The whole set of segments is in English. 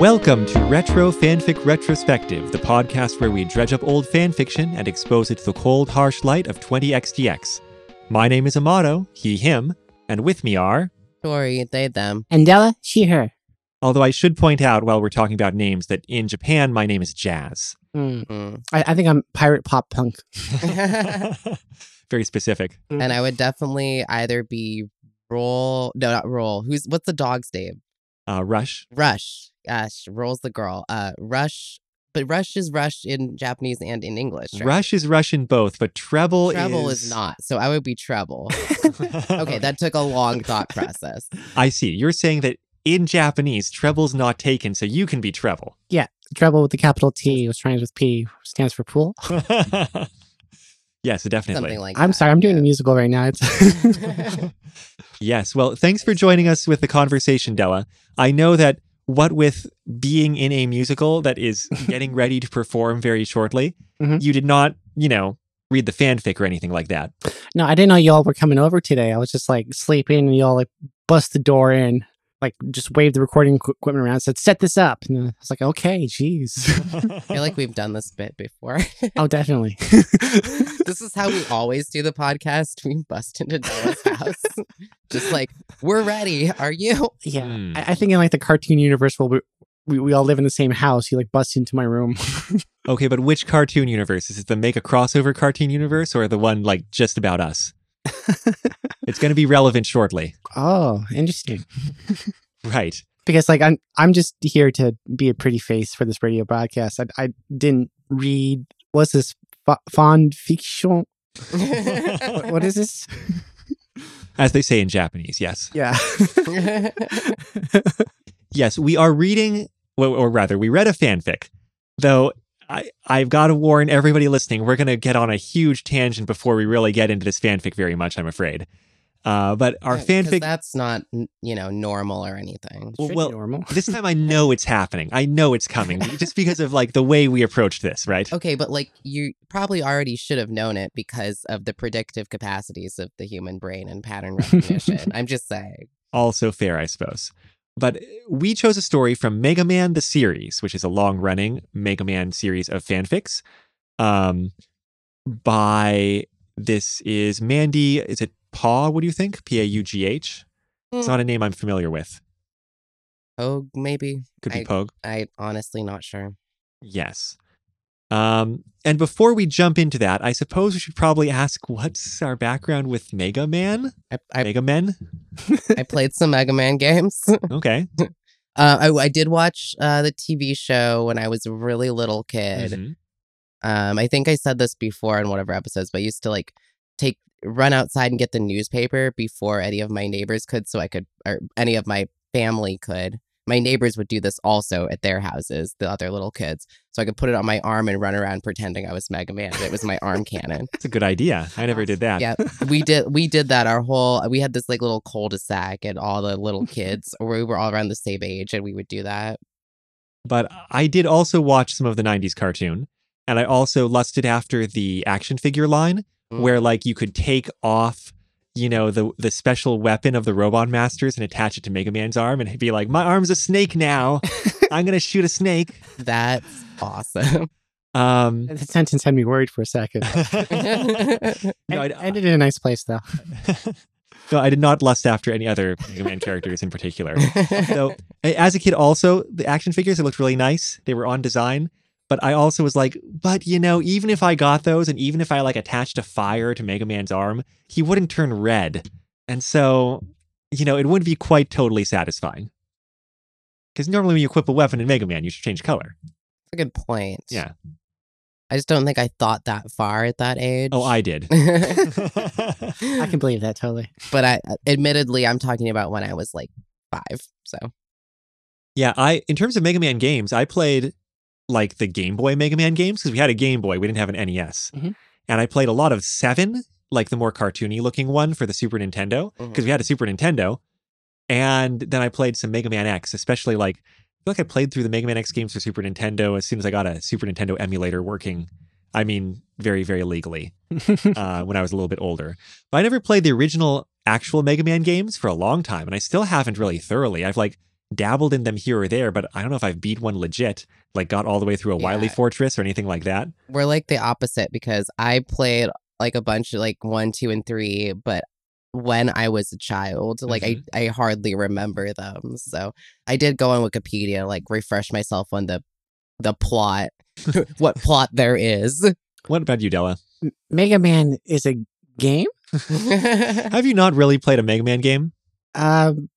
Welcome to Retro Fanfic Retrospective, the podcast where we dredge up old fanfiction and expose it to the cold, harsh light of 20xdx. My name is Amado, he, him, and with me are. Tory, they, them. And Della, she, her. Although I should point out while we're talking about names that in Japan, my name is Jazz. Hmm. Mm. I, I think I'm pirate pop punk. Very specific. and I would definitely either be Roll. No, not Roll. Who's what's the dog's name? Uh, Rush. Rush. Gosh, Roll's the girl. Uh, Rush. But Rush is Rush in Japanese and in English. Right? Rush is Russian both, but treble, Treble is... is not. So I would be treble. okay, that took a long thought process. I see. You're saying that in Japanese, treble's not taken, so you can be treble. Yeah, treble with the capital T, which rhymes with P, stands for pool. yes, definitely. Something like I'm that, sorry, I'm doing yeah. a musical right now. It's Yes. Well, thanks for joining us with the conversation, Della. I know that what with being in a musical that is getting ready to perform very shortly, Mhm. you did not, you know, read the fanfic or anything like that. no, I didn't know y'all were coming over today. I was just like sleeping, and y'all like bust the door in, like just waved the recording equipment around, said, "Set this up," and I was like, "Okay, jeez." I feel like we've done this bit before. oh, definitely. this is how we always do the podcast. We bust into Noah's house. Just like, we're ready. Are you? yeah, Hmm. I, I think in like the cartoon universe, where we, we we all live in the same house, you like bust into my room. okay, but which cartoon universe? Is it the make a crossover cartoon universe or the one like just about us? It's going to be relevant shortly. oh, interesting. Right. because like I'm I'm just here to be a pretty face for this radio broadcast. I I didn't read what's this fa- fond fiction? What, what is this? As they say in Japanese, yes. Yeah. Yes, we are reading, or rather, we read a fanfic. Though I, I've got to warn everybody listening, we're going to get on a huge tangent before we really get into this fanfic very much, I'm afraid. Uh, but our Yeah, 'cause fanfic, That's not, you know, normal or anything. Well, well, normal. this time I know it's happening. I know it's coming just because of like the way we approached this, right? Okay, but like you probably already should have known it because of the predictive capacities of the human brain and pattern recognition. I'm just saying. Also fair, I suppose. But we chose a story from Mega Man the series, which is a long-running Mega Man series of fanfics. Um, by this is Mandy. Is it Paw? What do you think? P A U G H. It's Hmm. not a name I'm familiar with. Oh, maybe. Could be I- Pogue. I honestly not sure. Yes. Um, and before we jump into that, I suppose we should probably ask what's our background with Mega Man? I I, Mega Men? I played some Mega Man games. Okay. Uh, I, I did watch uh, the TV show when I was a really little kid. Mhm. Um, I think I said this before in whatever episodes, but I used to like take run outside and get the newspaper before any of my neighbors could, so I could or any of my family could. My neighbors would do this also at their houses, the other little kids, so I could put it on my arm and run around pretending I was Mega Man. It was my arm cannon. That's a good idea. I never did that. Yeah, we did. We did that. Our whole we had this like little cul-de-sac, and all the little kids, or we were all around the same age, and we would do that. But I did also watch some of the 90s cartoon. And I also lusted after the action figure line Mm. where like you could take off, you know, the the special weapon of the Robot Masters and attach it to Mega Man's arm and he'd be like, My arm's a snake now. I'm gonna shoot a snake. That's awesome. Um That sentence had me worried for a second. no, It I, ended in a nice place though. no, I did not lust after any other Mega Man characters in particular. So as a kid, also the action figures they looked really nice. They were on design, but I also was like, but you know, even if I got those, and even if I like attached a fire to Mega Man's arm, he wouldn't turn red, and so you know, it wouldn't be quite totally satisfying. Because normally when you equip a weapon in Mega Man, you should change color. a good point. Yeah. I just don't think I thought that far at that age. Oh, I did. I can believe that totally. but I uh, admittedly I'm talking about when I was like five. So Yeah, I in terms of Mega Man games, I played like the Game Boy Mega Man games because we had a Game Boy, we didn't have an NES, Mhm. and I played a lot of Seven, like the more cartoony looking one for the Super Nintendo because we had a Super Nintendo, and then I played some Mega Man X, especially like I feel like I played through the Mega Man X games for Super Nintendo as soon as I got a Super Nintendo emulator working. I mean, very very legally uh, when I was a little bit older. But I never played the original actual Mega Man games for a long time, and I still haven't really thoroughly. I've like dabbled in them here or there, but I don't know if I've beat one legit, like got all the way through a Wily Fortress or anything like that. We're like the opposite because I played like a bunch of like one, two, and three, but when I was a child, like I, I hardly remember them. So I did go on Wikipedia, like refresh myself on the the plot, what plot there is. What about you, Della? Mega Man is a game. Have you not really played a Mega Man game? Um,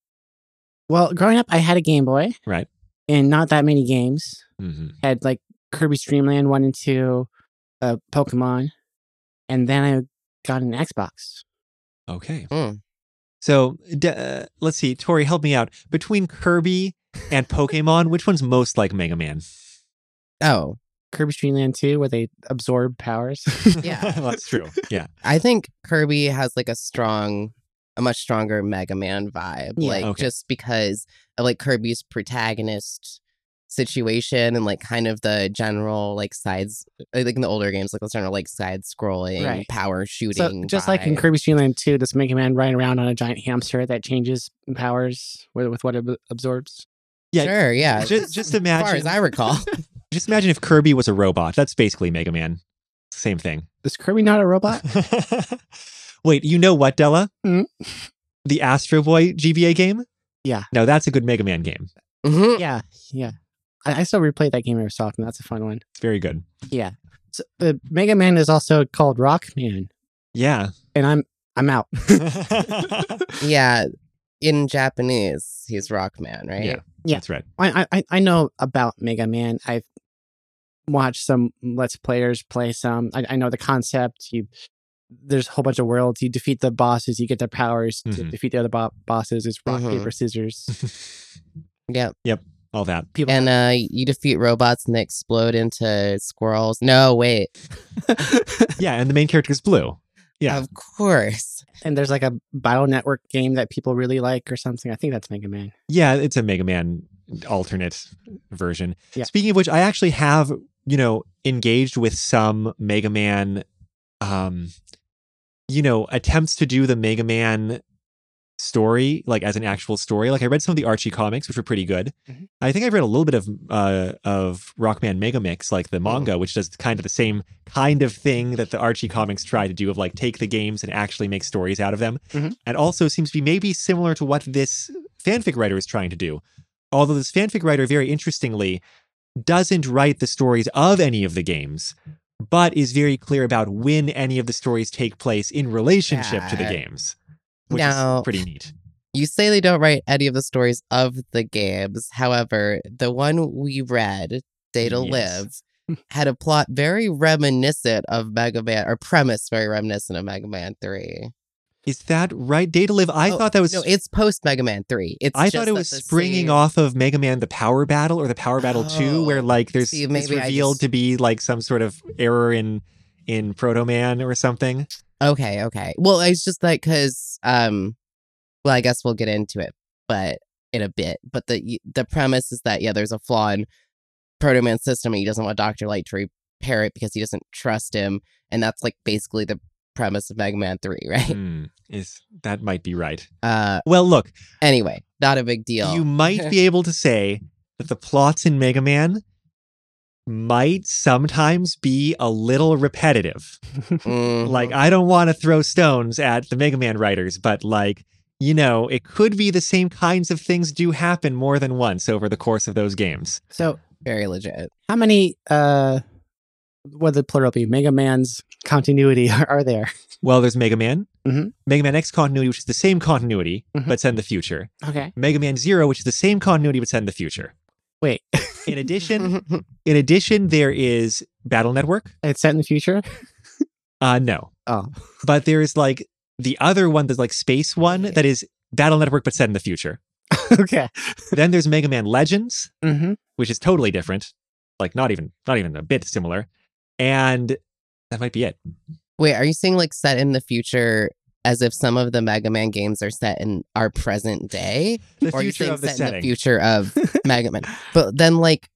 well, growing up, I had a Game Boy, Right. and not that many games. hmm Had like Kirby's Dream Land one and two, uh, Pokemon, and then I got an Xbox. Okay. Mm. So d- uh, let's see. Tory, help me out. Between Kirby and Pokemon, which one's most like Mega Man? Oh, Kirby's Dream Land two, where they absorb powers. Yeah. that's true. Yeah. I think Kirby has like a strong, a much stronger Mega Man vibe. Yeah. Like Okay. just because of like Kirby's protagonist situation and like kind of the general like sides uh, like in the older games like the general like side scrolling Right. power shooting so just like in. Kirby's Dream Land two, does Mega Man ride around on a giant hamster that changes powers with, with what it absorbs? Yeah. sure yeah Just, just as far imagine. as I recall just imagine if Kirby was a robot. That's basically Mega Man. Same thing. Is Kirby not a robot? Wait, you know what, Della? Hmm? The Astro Boy GBA game? Yeah. No, that's a good Mega Man game. Mhm. yeah, yeah. I, I still replay that game every so often. That's a fun one. It's very good. Yeah. So, uh, Mega Man is also called Rock Man. Yeah. and I'm I'm out. yeah in Japanese he's Rock Man, right Yeah. Yeah. That's right. I, I I know about Mega Man. I've watched some Let's Players play some. I, I know the concept. You there's a whole bunch of worlds. You defeat the bosses. You get their powers to Mhm. defeat the other bo- bosses. It's rock Mhm. paper scissors. yeah Yep. All that. People and uh you defeat robots and they explode into squirrels no wait Yeah, and the main character is blue. Yeah. of course and there's like a Battle Network game that people really like or something. I think that's Mega Man. Yeah, it's a Mega Man alternate version. Yeah. Speaking of which, I actually have, you know, engaged with some Mega Man um you know, attempts to do the Mega Man story like as an actual story. Like I read some of the Archie comics which were pretty good. Mhm. I think I've read a little bit of uh of Rockman Mega Mix like the manga which does kind of the same kind of thing that the Archie comics try to do of like take the games and actually make stories out of them. Mhm. And also seems to be maybe similar to what this fanfic writer is trying to do. Although this fanfic writer, very interestingly, doesn't write the stories of any of the games, but is very clear about when any of the stories take place in relationship to the games, which Now- is pretty neat. You say they don't write any of the stories of the games. However, the one we read, Day to Yes. Live, had a plot very reminiscent of Mega Man, or premise very reminiscent of Mega Man 3. Is that right? Day to Live. I Oh, thought that was. No, it's post Mega Man 3. It's I thought it was springing same- off of Mega Man: The Power Battle or The Power Battle Two, where Oh, like there's see, it's revealed just- to be like some sort of error in in Proto Man or something. Okay, okay. Well, it's just like because, um, well, I guess we'll get into it, but in a bit. But the the premise is that yeah, there's a flaw in Proto Man's system, and he doesn't want Doctor Light to repair it because he doesn't trust him, and that's like basically the premise of Mega Man Three, right? Hmm, is that might be right? Uh, Well, look, anyway, not a big deal. you might be able to say that the plots in Mega Man might sometimes be a little repetitive. Mhm. Like, I don't want to throw stones at the Mega Man writers, but like, you know, it could be the same kinds of things do happen more than once over the course of those games. so very legit. how many uh what would the plural be? Mega Man's continuity are, there? Well, there's Mega Man, Mhm. Mega Man X continuity, which is the same continuity, Mhm. but set in the future. Okay. Mega Man Zero, which is the same continuity, but set in the future. Wait. In addition, in addition, there is Battle Network. it's set in the future? Uh, no, Oh. but there is like the other one that's like Space One that is Battle Network, but set in the future. okay. then there's Mega Man Legends, Mm-hmm. which is totally different, like not even not even a bit similar, and that might be it. Wait, are you saying like set in the future? As if some of the Mega Man games are set in our present day, The or future of the set in the future of Mega Man. But then, like,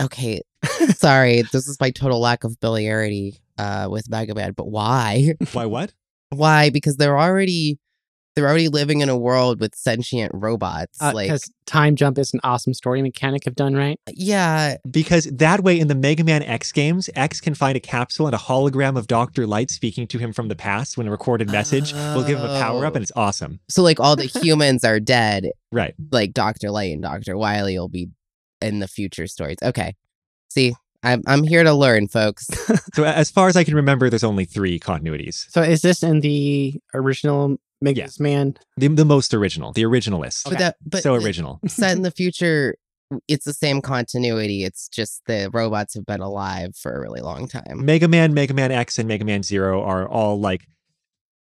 okay, sorry, this is my total lack of familiarity uh, with Mega Man. But why? Why? What? why? Because they're already They're already living in a world with sentient robots. Uh, like, Because time jump is an awesome story mechanic have done right. Uh, yeah, Because that way, in the Mega Man X games, X can find a capsule and a hologram of Dr. Light speaking to him from the past when a recorded message will give him a power up, Oh. and it's awesome. so like all the humans are dead. Right. Like Doctor Light and Doctor Wily will be in the future stories. Okay, see, I'm I'm here to learn, folks. So, as far as I can remember, there's only three continuities. So is this in the original Mega Man? The, the most original, the originalist. But that, but so original. set in the future, it's the same continuity. It's just the robots have been alive for a really long time. Mega Man, Mega Man X, and Mega Man Zero are all like,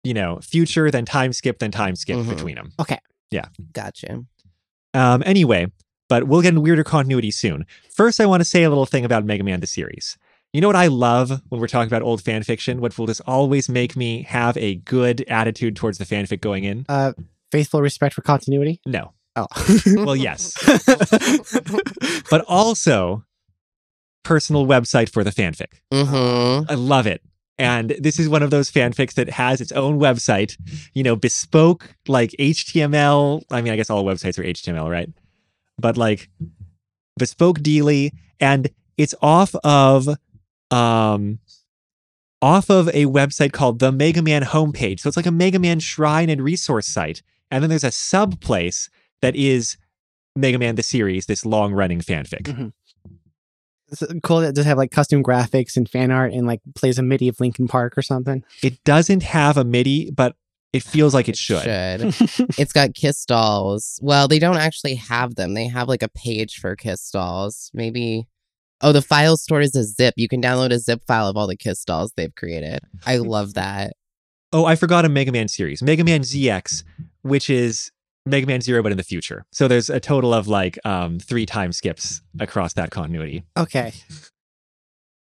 you know, future, then time skip, then time skip Mhm. between them. Okay. Yeah. Gotcha. Um, anyway, but we'll get into weirder continuity soon. First, I want to say a little thing about Mega Man the series. You know what I love when we're talking about old fan fiction? What will just always make me have a good attitude towards the fanfic going in? Uh, faithful respect for continuity. No. Oh, Well, yes. But also, personal website for the fanfic. Mm-hmm. I love it. And this is one of those fanfics that has its own website, you know, bespoke like HTML. I mean, I guess all websites are HTML, right? But like bespoke dealy, and it's off of um off of a website called the Mega Man homepage. So it's like a Mega Man shrine and resource site. And then there's a sub place that is Mega Man the series, this long running fanfic. It's cool that it does have like custom graphics and fan art and like plays a MIDI of Linkin Park or something. It doesn't have a MIDI, but it feels like it should. Should. it's got kiss dolls. Well, they don't actually have them. They have like a page for kiss dolls. Maybe. Oh, the file stored is a zip. You can download a zip file of all the kiss dolls they've created. I love that. Oh, I forgot a Mega Man series, Mega Man ZX, which is Mega Man Zero, but in the future. So there's a total of like um, three time skips across that continuity. okay.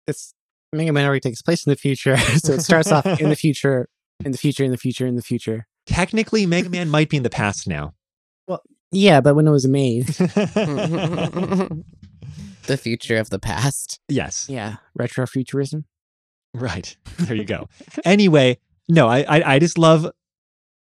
It's Mega Man already takes place in the future. so it starts off in the future, in the future, in the future, in the future. Technically, Mega Man might be in the past now. Well, yeah, but when it was made. the future of the past. yes, Yeah. Retrofuturism. right. There you go. anyway, no, I, I I just love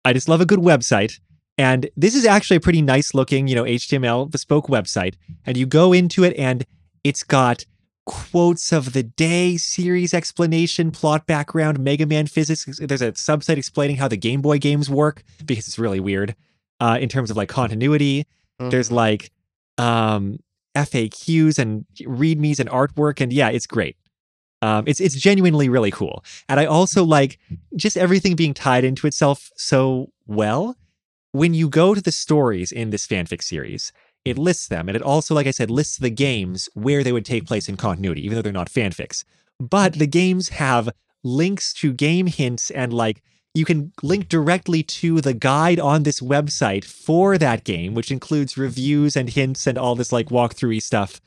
I just love a good website. And this is actually a pretty nice looking, you know, HTML bespoke website. And you go into it and it's got quotes of the day, series explanation, plot background, Mega Man physics. There's a subsite explaining how the Game Boy games work because it's really weird uh, in terms of like continuity. There's Mhm. like um, FAQs and readmes and artwork, and yeah, it's great. Um, it's it's genuinely really cool, and I also like just everything being tied into itself so well. When you go to the stories in this fanfic series, it lists them, and it also, like I said, lists the games where they would take place in continuity, even though they're not fanfics. But the games have links to game hints and like you can link directly to the guide on this website for that game, which includes reviews and hints and all this like walkthrough stuff.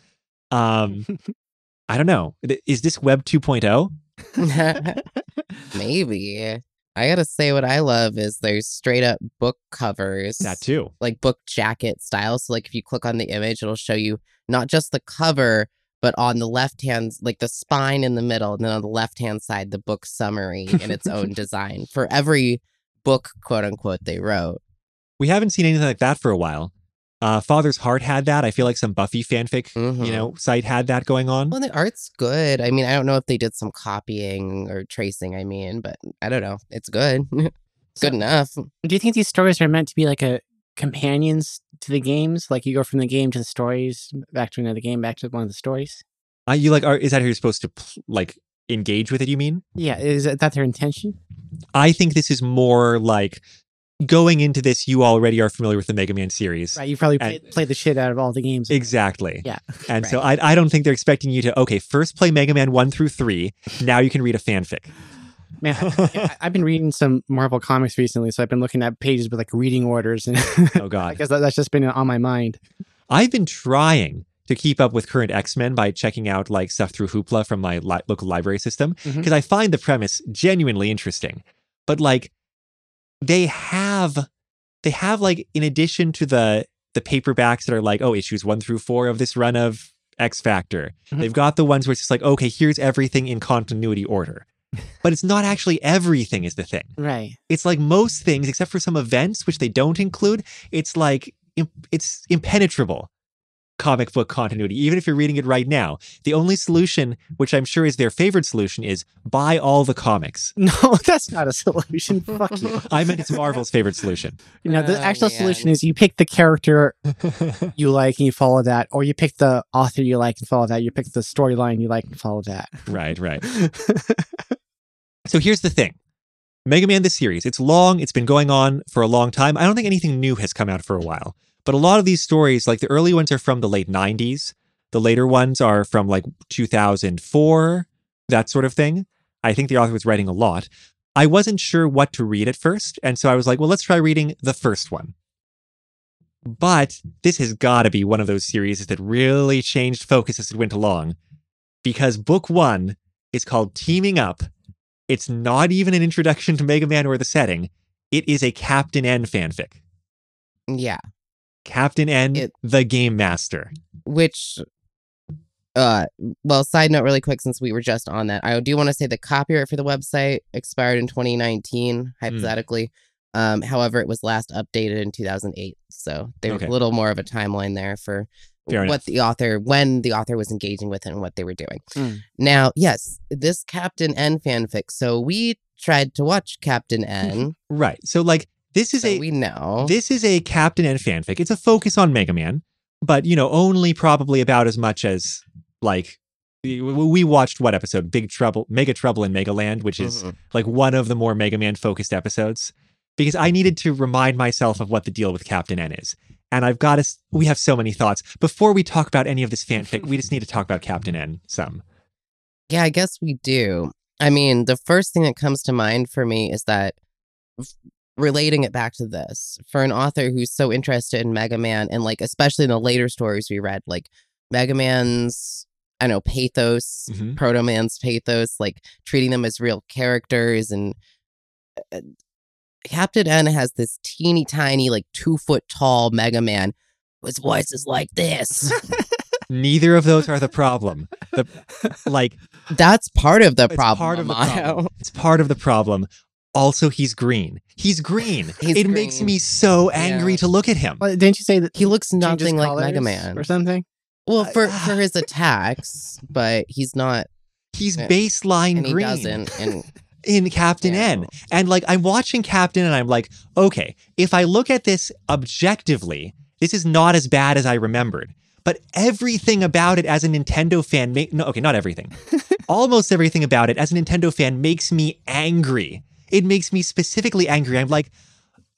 Um, I don't know. Is this Web oh? 2.0? Maybe. I gotta say, what I love is there's straight up book covers. That too. like book jacket style. So like if you click on the image, it'll show you not just the cover, but on the left hand, like the spine in the middle, and then on the left hand side, the book summary in its own design for every book, quote unquote, they wrote. We haven't seen anything like that for a while. Uh, Father's Heart had that. I feel like some Buffy fanfic, Mhm. you know, site had that going on. Well, the art's good. I mean, I don't know if they did some copying or tracing. I mean, but I don't know. It's good. So- good enough. Do you think these stories are meant to be like a companions to the games? Like you go from the game to the stories, back to another game, back to one of the stories? Uh, you like, are, is that how you're supposed to like engage with it? You mean? Yeah, is that their intention? I think this is more like going into this. You already are familiar with the Mega Man series, Right, you probably And- played, played the shit out of all the games. Exactly. Yeah. And so I, I don't think they're expecting you to, okay, first play Mega Man 1 through 3. Now you can read a fanfic. Man, I, I've been reading some Marvel comics recently, so I've been looking at pages with like reading orders, and Oh, I God. guess that, that's just been on my mind. I've been trying to keep up with current X Men by checking out like stuff through Hoopla from my li- local library system because I find the premise genuinely interesting. But like, they have, they have like in addition to the the paperbacks that are like, oh, issues one through four of this run of X Factor. Mhm. They've got the ones where it's just like, okay, here's everything in continuity order. But it's not actually everything is the thing. Right. It's like most things, except for some events which they don't include. It's like it's impenetrable comic book continuity, even if you're reading it right now. The only solution, which I'm sure is their favorite solution, is buy all the comics. No, that's not a solution. Fuck you. I meant it's Marvel's favorite solution. You know, the Oh, actual man. solution is you pick the character you like and you follow that, or you pick the author you like and follow that. You pick the storyline you like and follow that. right, right. So here's the thing. Mega Man the series, it's long, it's been going on for a long time. I don't think anything new has come out for a while. But a lot of these stories, like the early ones are from the late 90s. The later ones are from like 2004, that sort of thing. I think the author was writing a lot. I wasn't sure what to read at first, and so I was like, well, let's try reading the first one. But this has got to be one of those series that really changed focus as it went along. Because book one is called Teaming Up. It's not even an introduction to Mega Man or the setting. It is a Captain N fanfic. Yeah. Captain N, It- the Game Master. Which, uh, well, side note really quick, since we were just on that, I do want to say the copyright for the website expired in 2019, hypothetically. Um, however, it was last updated in 2008. So there's Okay. a little more of a timeline there for what the author, when the author was engaging with it and what they were doing. Mm. Now, yes, this Captain N fanfic. So we tried to watch Captain N. Right. So like this is so a we know. this is a Captain N fanfic. It's a focus on Mega Man, but you know, only probably about as much as like we- watched what episode? Big Trouble, Mega Trouble in Megaland, which is Mhm. like one of the more Mega Man focused episodes because I needed to remind myself of what the deal with Captain N is. And I've got us, we have so many thoughts. Before we talk about any of this fanfic, we just need to talk about Captain N some. Yeah, I guess we do. I mean, the first thing that comes to mind for me is that relating it back to this for an author who's so interested in Mega Man and like especially in the later stories we read, like Mega Man's I know, pathos, Mhm. Proto Man's pathos, like treating them as real characters and uh, Captain N has this teeny tiny, like two foot tall Mega Man. His voice is like this. Neither of those are the problem. The like That's part of the problem. part of the problem. it's part of the problem. Also, he's green. He's green. He's it makes me so angry Yeah. to look at him. Well, didn't you say that He looks nothing like Mega Man. or something? Well, for Uh, for his attacks, but he's not, He's baseline and he green doesn't. And in Captain Yeah. N. And like I'm watching Captain and I'm like, okay, if I look at this objectively, this is not as bad as I remembered. But everything about it as a Nintendo fan make no okay, not everything. Almost everything about it as a Nintendo fan makes me angry. It makes me specifically angry. I'm like,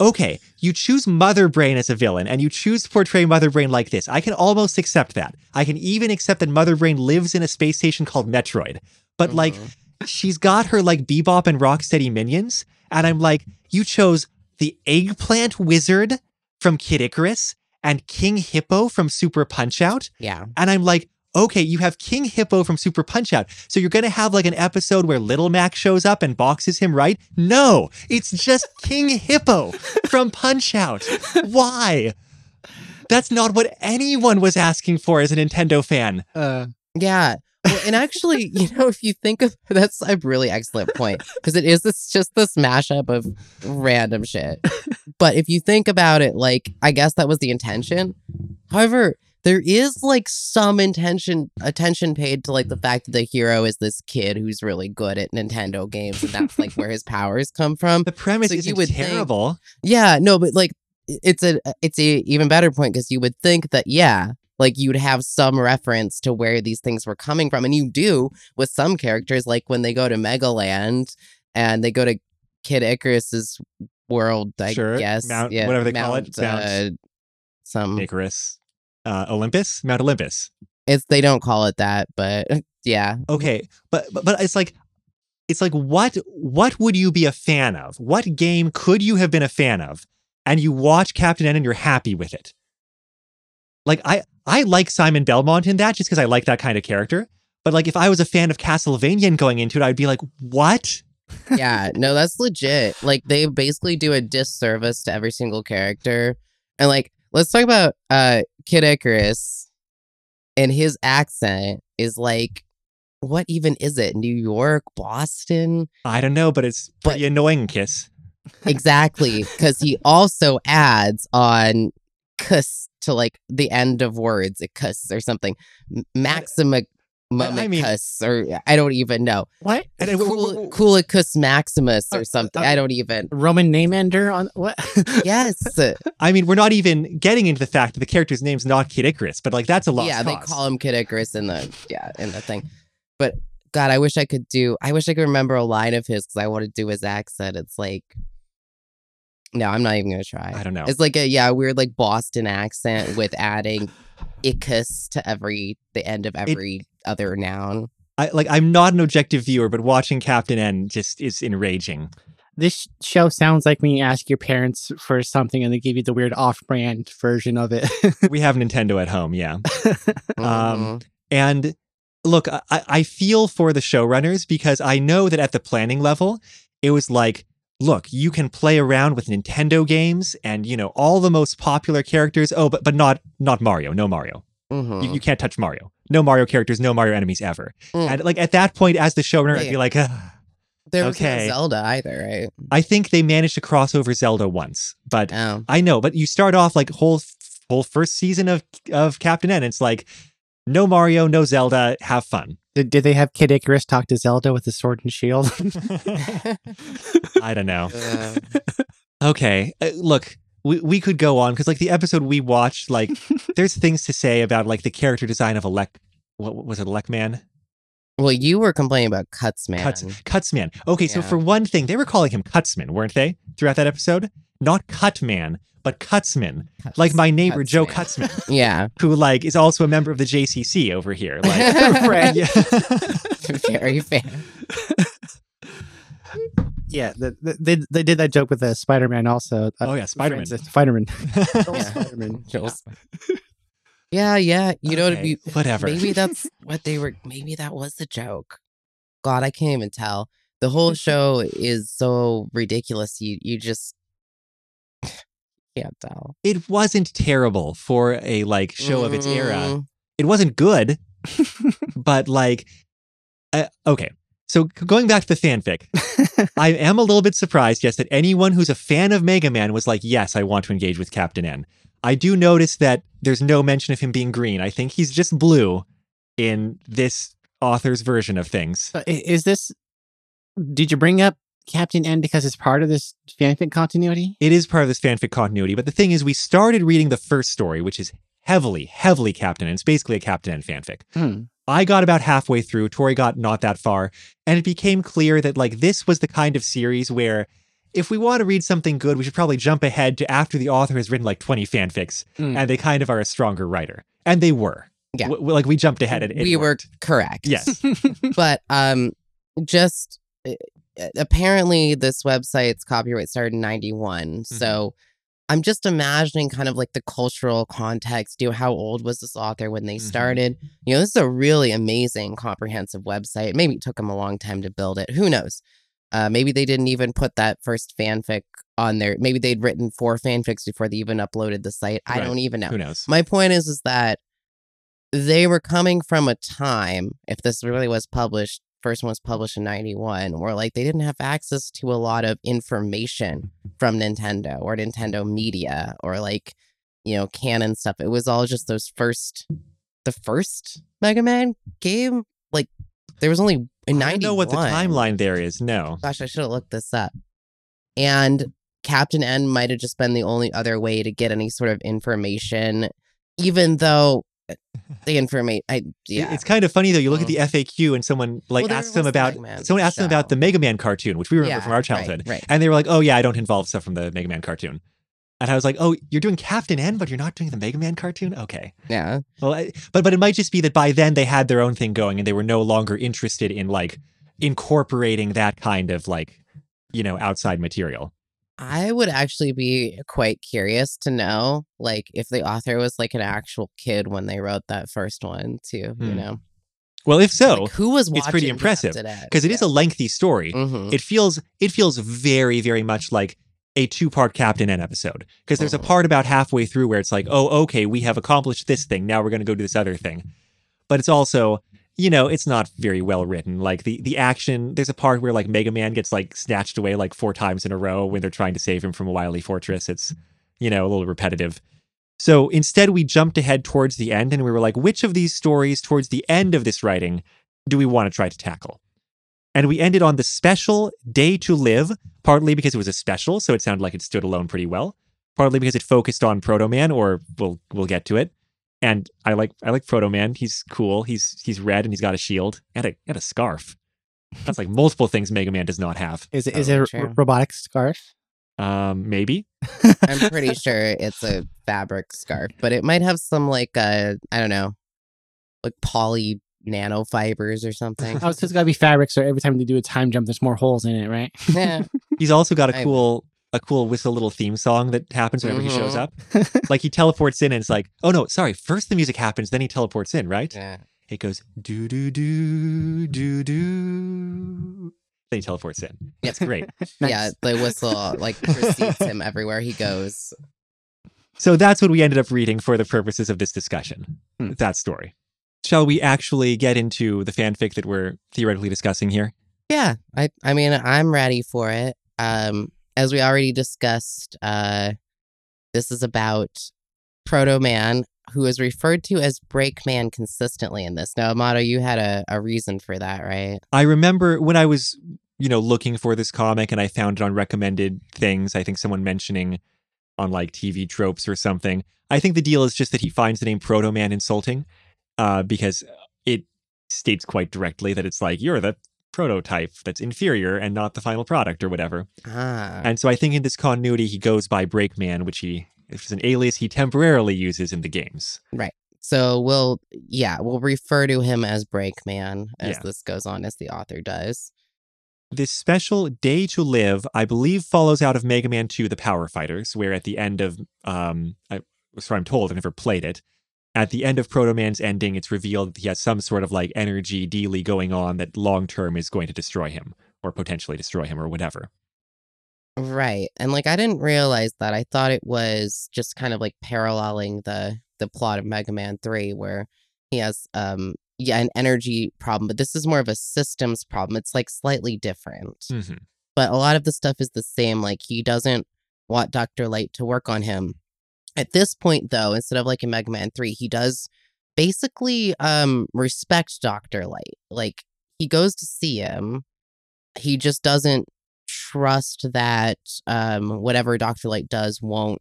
okay, you choose Mother Brain as a villain and you choose to portray Mother Brain like this. I can almost accept that. I can even accept that Mother Brain lives in a space station called Metroid. But like Mhm. She's got her like bebop and rocksteady minions and i'm like you chose the eggplant wizard from kid icarus and king hippo from super punch out. Yeah, and i'm like okay you have king hippo from super punch out. So you're gonna have like an episode where little mac shows up and boxes him right? No it's just king hippo from punch out. Why? That's not what anyone was asking for as a nintendo fan. Uh, yeah. Well, and actually, you know, if you think of that's a really excellent point because it is this just this mashup of random shit. But if you think about it, like I guess that was the intention. However, there is like some intention attention paid to like the fact that the hero is this kid who's really good at Nintendo games and that's like where his powers come from. the premise So isn't would think- terrible Yeah, no, but like it's a it's a even better point because you would think that yeah, like you'd have some reference to where these things were coming from, and you do with some characters, like when they go to Megaland and they go to Kid Icarus's world, I Sure, guess, Mount- yeah, whatever they call it, Mount, uh, some Icarus, uh, Olympus, Mount Olympus. it's they don't call it that, but yeah, Okay, but, but but it's like it's like what what would you be a fan of? What game could you have been a fan of? And you watch Captain N and you're happy with it. Like I I like Simon Belmont in that just because I like that kind of character. But like if I was a fan of Castlevania and going into it, I'd be like, what? yeah, no, that's legit. Like they basically do a disservice to every single character. And like, let's talk about uh Kid Icarus. And his accent is like what even is it? New York, Boston? I don't know, but it's But- pretty annoying, Kiss. Exactly, because he also adds on "cuss" to like the end of words, a cuss or something, Maxima. I mean- or I don't even know. What? Cool, Coolicus Maximus Uh, or something. uh, I don't even. Roman name ender on what? Yes. I mean, we're not even getting into the fact that the character's name's not Kid Icarus, but like that's a lot. yeah, they call him Kid Icarus in the yeah in the thing. But God, I wish I could do. I wish I could remember a line of his because I want to do his accent. It's like, no, I'm not even gonna try. I don't know. It's like a yeah weird like Boston accent with adding icus to every the end of every other noun. I like I'm not an objective viewer, but watching Captain N just is enraging. this show sounds like when you ask your parents for something and they give you the weird off-brand version of it. we have Nintendo at home, yeah. Um, Mhm. And look, I, I feel for the showrunners because I know that at the planning level, it was like, look, you can play around with Nintendo games and you know all the most popular characters. Oh, but but not not Mario. No Mario. Mhm. You, you can't touch Mario. No Mario characters. No Mario enemies ever. Mm. And like at that point, as the showrunner, I'd be like, "Ugh." there was okay. no Zelda either, right? I think they managed to cross over Zelda once, but Oh, I know, but you start off like whole whole first season of of Captain N. It's like no Mario, no Zelda. Have fun. did, did they have Kid Icarus talk to Zelda with the sword and shield? I don't know. Uh, Okay, uh, look, we we could go on because like the episode we watched, like there's things to say about like the character design of Elec. What what was it, Elec Man? well, you were complaining about Cuts Man. Cuts Cutsman. Okay, so for one thing, they were calling him Cutsman, weren't they? Throughout that episode, not Cutman, but Cutsman, Cuts- like my neighbor Joe Cuts Cutsman, Yeah, who like is also a member of the JCC over here. Like, Right. yeah. very fan. yeah, the, the, they they did that joke with the Spider-Man also. Uh, oh yeah, Spider Man. Spider-Man. Yeah. Spider-Man. Joel's- Yeah, yeah. You know, to Okay, be whatever. maybe that's what they were. Maybe that was the joke. God, I can't even tell. The whole show is so ridiculous. You you just can't tell. it wasn't terrible for a like show of its era. Mm, It wasn't good, but like, uh, okay. So going back to the fanfic, I am a little bit surprised, yes, that anyone who's a fan of Mega Man was like, yes, I want to engage with Captain N. I do notice that there's no mention of him being green. I think he's just blue in this author's version of things. Uh, i- Is this? Did you bring up Captain N because it's part of this fanfic continuity? It is part of this fanfic continuity, but the thing is, we started reading the first story, which is heavily, heavily Captain N. It's basically a Captain N fanfic. Hmm. I got about halfway through, Tory got not that far, and it became clear that like this was the kind of series where if we want to read something good, we should probably jump ahead to after the author has written like 20 fanfics Hmm. and they kind of are a stronger writer. And they were. Yeah. W- like we jumped ahead and it we were worked. correct. Yes. but um, just uh, apparently this website's copyright started in 91 so i'm just imagining kind of like the cultural context you know how old was this author when they Mhm. started? You know this is a really amazing comprehensive website. Maybe it took them a long time to build it. Who knows? Uh, maybe they didn't even put that first fanfic on there. Maybe they'd written four fanfics before they even uploaded the site. I don't even know. Who knows? my point is is that they were coming from a time if this really was published first one was published in 91 where like they didn't have access to a lot of information from nintendo or nintendo media or like you know canon stuff it was all just those first the first mega man game like there was only in I don't know what the timeline there is. No. Gosh, I should have looked this up. And Captain N might have just been the only other way to get any sort of information, even though the information. I yeah, It's kind of funny though. You look at Mm. the FAQ and someone like Well, asks them the about Man someone asked them about the Mega Man cartoon, which we remember Yeah, from our right, childhood. right. And they were like, "Oh yeah, I don't involve stuff from the Mega Man cartoon." And I was like, "Oh, you're doing Captain N, but you're not doing the Mega Man cartoon? Okay." yeah, Well, I, but but it might just be that by then they had their own thing going and they were no longer interested in like incorporating that kind of like you know outside material. I would actually be quite curious to know, like, if the author was like an actual kid when they wrote that first one, too. You Hmm. know, Well, if so, like, who was it's pretty impressive, because it is a lengthy story. hmm It feels it feels very very much like a two-part Captain N episode because there's a Mhm. part about halfway through where it's like, "Oh, okay, we have accomplished this thing. Now we're going to go do this other thing." But it's also you know, it's not very well written. Like the the action, there's a part where like Mega Man gets like snatched away like four times in a row when they're trying to save him from a wily fortress. It's, you know, a little repetitive. So instead, we jumped ahead towards the end and we were like, which of these stories towards the end of this writing do we want to try to tackle? And we ended on the special Day to Live, partly because it was a special, so it sounded like it stood alone pretty well, partly because it focused on Proto Man, or we'll we'll get to it. And I like I like Proto Man. He's cool. He's he's red and he's got a shield and a and a scarf. That's like multiple things Mega Man does not have. Is it is Oh, it a true. r- robotic scarf? Um, maybe. I'm pretty sure it's a fabric scarf, but it might have some like uh I don't know, like poly nanofibers or something. Oh, so it's got to be fabric. So every time they do a time jump, there's more holes in it, right? yeah. He's also got a cool a cool whistle little theme song that happens whenever he shows Mhm. up. Like he teleports in and it's like, oh no, sorry, first the music happens, then he teleports in, right? yeah. It goes do do do do do. Then he teleports in. It's great. Nice. Yeah, the whistle like precedes him everywhere he goes. So that's what we ended up reading for the purposes of this discussion. Hmm. That story. Shall we actually get into the fanfic that we're theoretically discussing here? Yeah, I I mean I'm ready for it. Um, as we already discussed, uh, this is about Proto Man, who is referred to as Breakman consistently in this. Now, Amado, you had a, a reason for that, right? I remember when I was, you know, looking for this comic and I found it on recommended things. I think someone mentioning on like TV tropes or something. I think the deal is just that he finds the name Proto Man insulting uh, because it states quite directly that it's like, you're the prototype that's inferior and not the final product or whatever. Ah, And so I think in this continuity, he goes by Breakman, which he, is an alias he temporarily uses in the games. Right. So we'll yeah we'll refer to him as Breakman as Yeah. this goes on, as the author does. This special Day to Live, I believe, follows out of Mega Man 2 The Power Fighters, where at the end of, um, I, so I'm told, I never played it. At the end of Proto Man's ending, it's revealed that he has some sort of like energy dealy going on that long term is going to destroy him or potentially destroy him or whatever. Right. And like I didn't realize that. I thought it was just kind of like paralleling the the plot of Mega Man 3 where he has um yeah, an energy problem, but this is more of a systems problem. It's like slightly different. Mhm. But a lot of the stuff is the same. Like he doesn't want Dr. Light to work on him. At this point though, instead of like in Mega Man 3, he does basically um respect Dr. Light. Like he goes to see him. He just doesn't trust that um, whatever Dr. Light does won't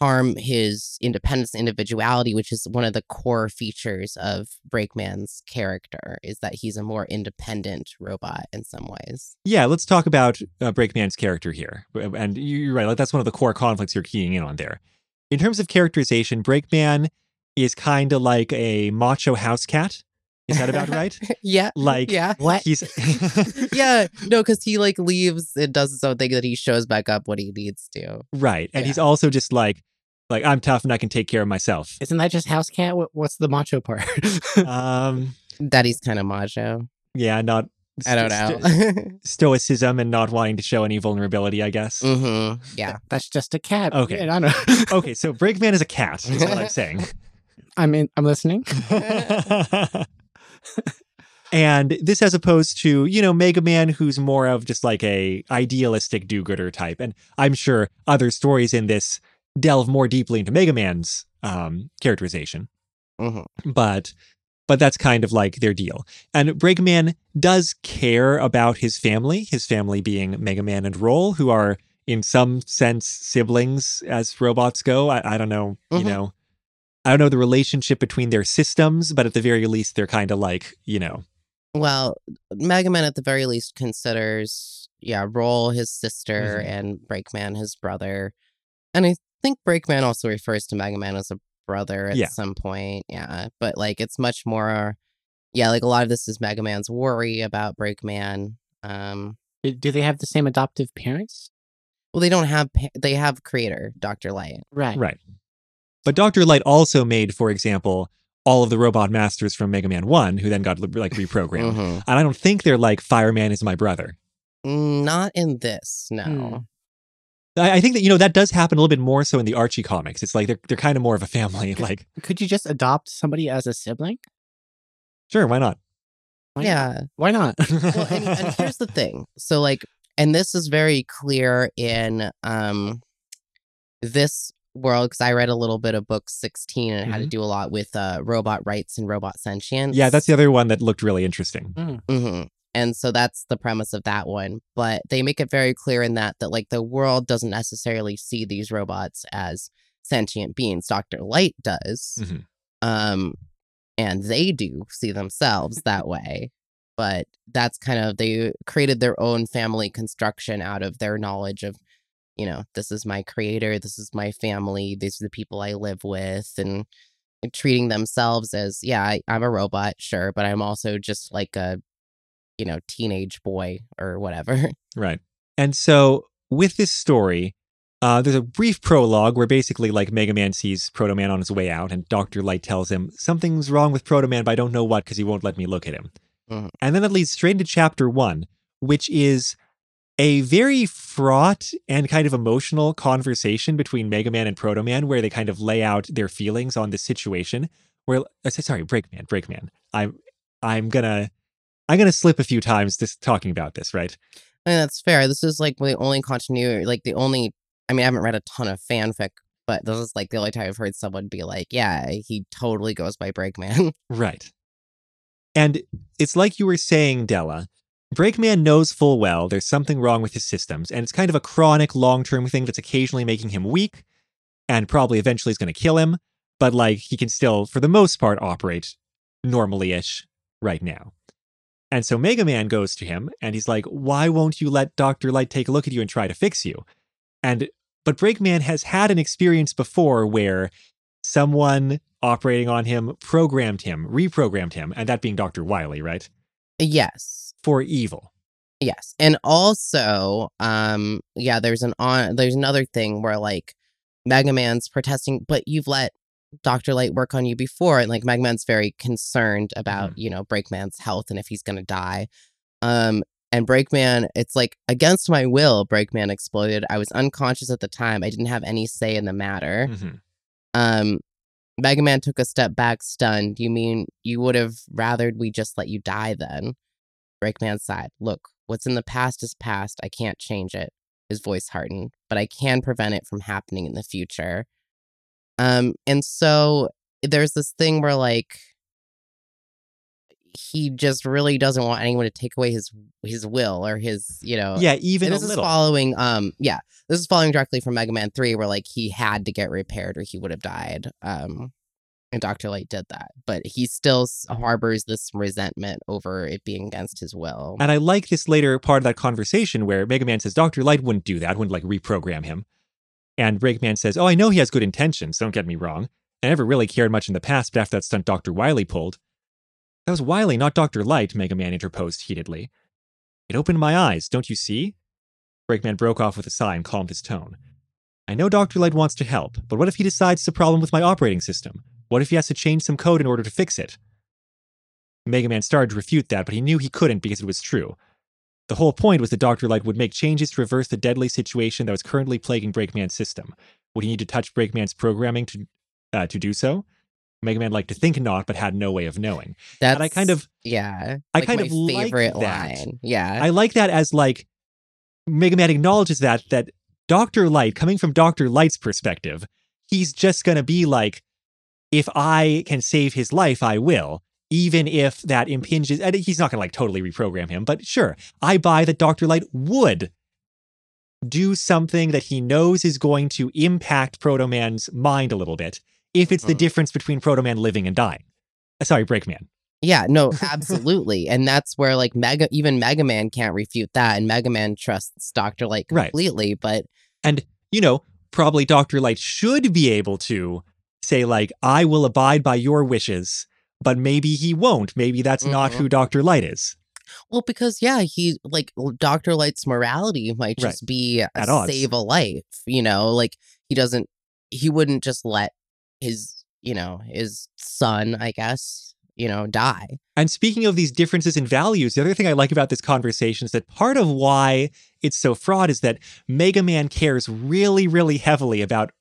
harm his independence and individuality, which is one of the core features of Breakman's character, is that he's a more independent robot in some ways. Yeah, let's talk about uh, Breakman's character here. And you're right, like that's one of the core conflicts you're keying in on there. In terms of characterization, Breakman is kind of like a macho house cat. Is that about right? yeah. Like, Yeah. What? he's yeah. No, because he like leaves and does his own thing that he shows back up when he needs to. right, and Yeah. he's also just like, like I'm tough and I can take care of myself. Isn't that just house cat? What's the macho part? Um, That he's kind of macho. yeah, not. I don't know. st- stoicism and not wanting to show any vulnerability, I guess. hmm Yeah. That's just a cat. Okay. Yeah, I know. Okay, so Breakman is a cat, is what I'm saying. I'm in. I'm listening. and this as opposed to you know mega man who's more of just like a idealistic do-gooder type and i'm sure other stories in this delve more deeply into mega man's um, characterization hmm but but that's kind of like their deal and breakman does care about his family his family being mega man and roll who are in some sense siblings as robots go i, I don't know you Mhm. know i don't know the relationship between their systems but at the very least they're kind of like you know Well, Mega Man at the very least considers, yeah, Roll his sister Mhm. and Breakman his brother. And I think Breakman also refers to Mega Man as a brother at Yeah. some point. Yeah. But like it's much more, yeah, like a lot of this is Mega Man's worry about Breakman. Um, Do, do they have the same adoptive parents? well, they don't have, pa- they have creator, Dr. Light. Right. Right. But Dr. Light also made, for example, all of the robot masters from Mega Man 1, who then got like reprogrammed. Mhm. And I don't think they're like Fireman is my brother. Mm, Not in this, no. Hmm. I, I think that, you know, that does happen a little bit more so in the Archie comics. It's like they're, they're kind of more of a family. Like, Could you just adopt somebody as a sibling? sure, why not? Why yeah. Why not? Well, and, and here's the thing. So like, and this is very clear in um this world because I read a little bit of book 16 and it had to do a lot with uh robot rights and robot sentience. yeah, that's the other one that looked really interesting. hmm And so that's the premise of that one. But they make it very clear in that that like the world doesn't necessarily see these robots as sentient beings. Doctor Light does, Mhm. um, and they do see themselves that way. But that's kind of they created their own family construction out of their knowledge of, you know, this is my creator, this is my family, these are the people I live with, and treating themselves as yeah I, i'm a robot sure but i'm also just like a you know, teenage boy or whatever. Right. And so with this story, uh, there's a brief prologue where basically like Mega Man sees Proto Man on his way out, and Dr. Light tells him, Something's wrong with Proto Man, but I don't know what because he won't let me look at him. Mhm. And then it leads straight into chapter one, which is a very fraught and kind of emotional conversation between Mega Man and Proto Man, where they kind of lay out their feelings on the situation. Where uh, sorry, Breakman, Breakman. I'm I'm gonna I'm gonna slip a few times just talking about this, right? And that's fair. This is like the only continuity, like the only. I mean, I haven't read a ton of fanfic, but this is like the only time I've heard someone be like, "Yeah, he totally goes by Breakman." Right. And it's like you were saying, Della. Breakman knows full well there's something wrong with his systems, and it's kind of a chronic long term thing that's occasionally making him weak and probably eventually is going to kill him. But like he can still, for the most part, operate normally ish right now. And so Mega Man goes to him and he's like, Why won't you let Dr. Light take a look at you and try to fix you? And but Breakman has had an experience before where someone operating on him programmed him, reprogrammed him, and that being Dr. Wily, right? yes, For evil. yes, and also, um, yeah, there's an on. There's another thing where like Mega Man's protesting, but you've let Doctor Light work on you before, and like Mega Man's very concerned about you know Breakman's health and if he's gonna die. Um, and Breakman, it's like against my will, Breakman exploded. I was unconscious at the time. I didn't have any say in the matter. Mhm. Um, Mega Man took a step back, stunned. You mean you would have rathered we just let you die then? Breakman sighed. Look, what's in the past is past. I can't change it. His voice hardened, but I can prevent it from happening in the future. Um, and so there's this thing where like he just really doesn't want anyone to take away his his will or his, you know, Yeah, even this is little. following um yeah this is following directly from mega man 3 where like he had to get repaired or he would have died um and dr light did that but he still harbors this resentment over it being against his will And I like this later part of that conversation where Mega Man says Dr. Light wouldn't do that, wouldn't like reprogram him. And Breakman says, Oh, I know he has good intentions, don't get me wrong. I never really cared much in the past, but after that stunt Dr. Wily pulled. That was Wily, not Dr. Light, Mega Man interposed heatedly. It opened my eyes, don't you see? Breakman broke off with a sigh and calmed his tone. I know Dr. Light wants to help, but what if he decides it's a problem with my operating system? What if he has to change some code in order to fix it? Mega Man started to refute that, but he knew he couldn't because it was true. The whole point was that Dr. Light would make changes to reverse the deadly situation that was currently plaguing Breakman's system. Would he need to touch Breakman's programming to uh, to do so? Mega Man liked to think not, but had no way of knowing. that's And I kind of yeah I like kind my of like favorite that. line yeah I like that as like Mega Man acknowledges that that Dr. Light, coming from Dr. Light's perspective, he's just gonna be like, if I can save his life, I will. Even if that impinges, and he's not gonna like totally reprogram him, but sure, I buy that Dr. Light would do something that he knows is going to impact Proto Man's mind a little bit, if it's the Mhm. difference between Proto Man living and dying. Uh, Sorry, Breakman. Yeah, no, absolutely. and that's where like Mega even Mega Man can't refute that and Mega Man trusts Dr. Light Right. completely, but And you know, probably Dr. Light should be able to say, like, I will abide by your wishes, but maybe he won't. Maybe that's not Mhm. who Dr. Light is. well because yeah, he like Dr. Light's morality might Right. just be a At odds. save a life, you know, like he doesn't he wouldn't just let his, you know, his son, I guess, you know, die. And speaking of these differences in values, the other thing I like about this conversation is that part of why it's so fraught is that Mega Man cares really, really heavily about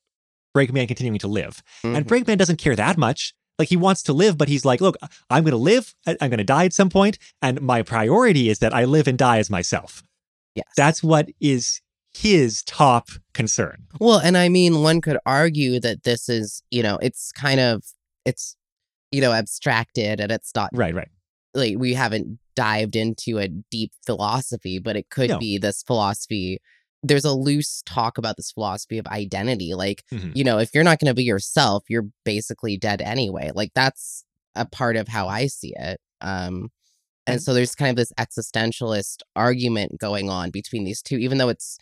Breakman continuing to live. And Mhm. Breakman doesn't care that much. Like he wants to live, but he's like, look, I'm going to live. I'm going to die at some point, and my priority is that I live and die as myself. Yes. That's what is his top concern. Well, and I mean, one could argue that this is, you know, it's kind of, it's, you know, abstracted and it's not Right, right. like we haven't dived into a deep philosophy, but it could No. be this philosophy. There's a loose talk about this philosophy of identity. Like, Mhm. you know, if you're not going to be yourself, you're basically dead anyway. Like, that's a part of how I see it. Um, and And- so there's kind of this existentialist argument going on between these two, even though it's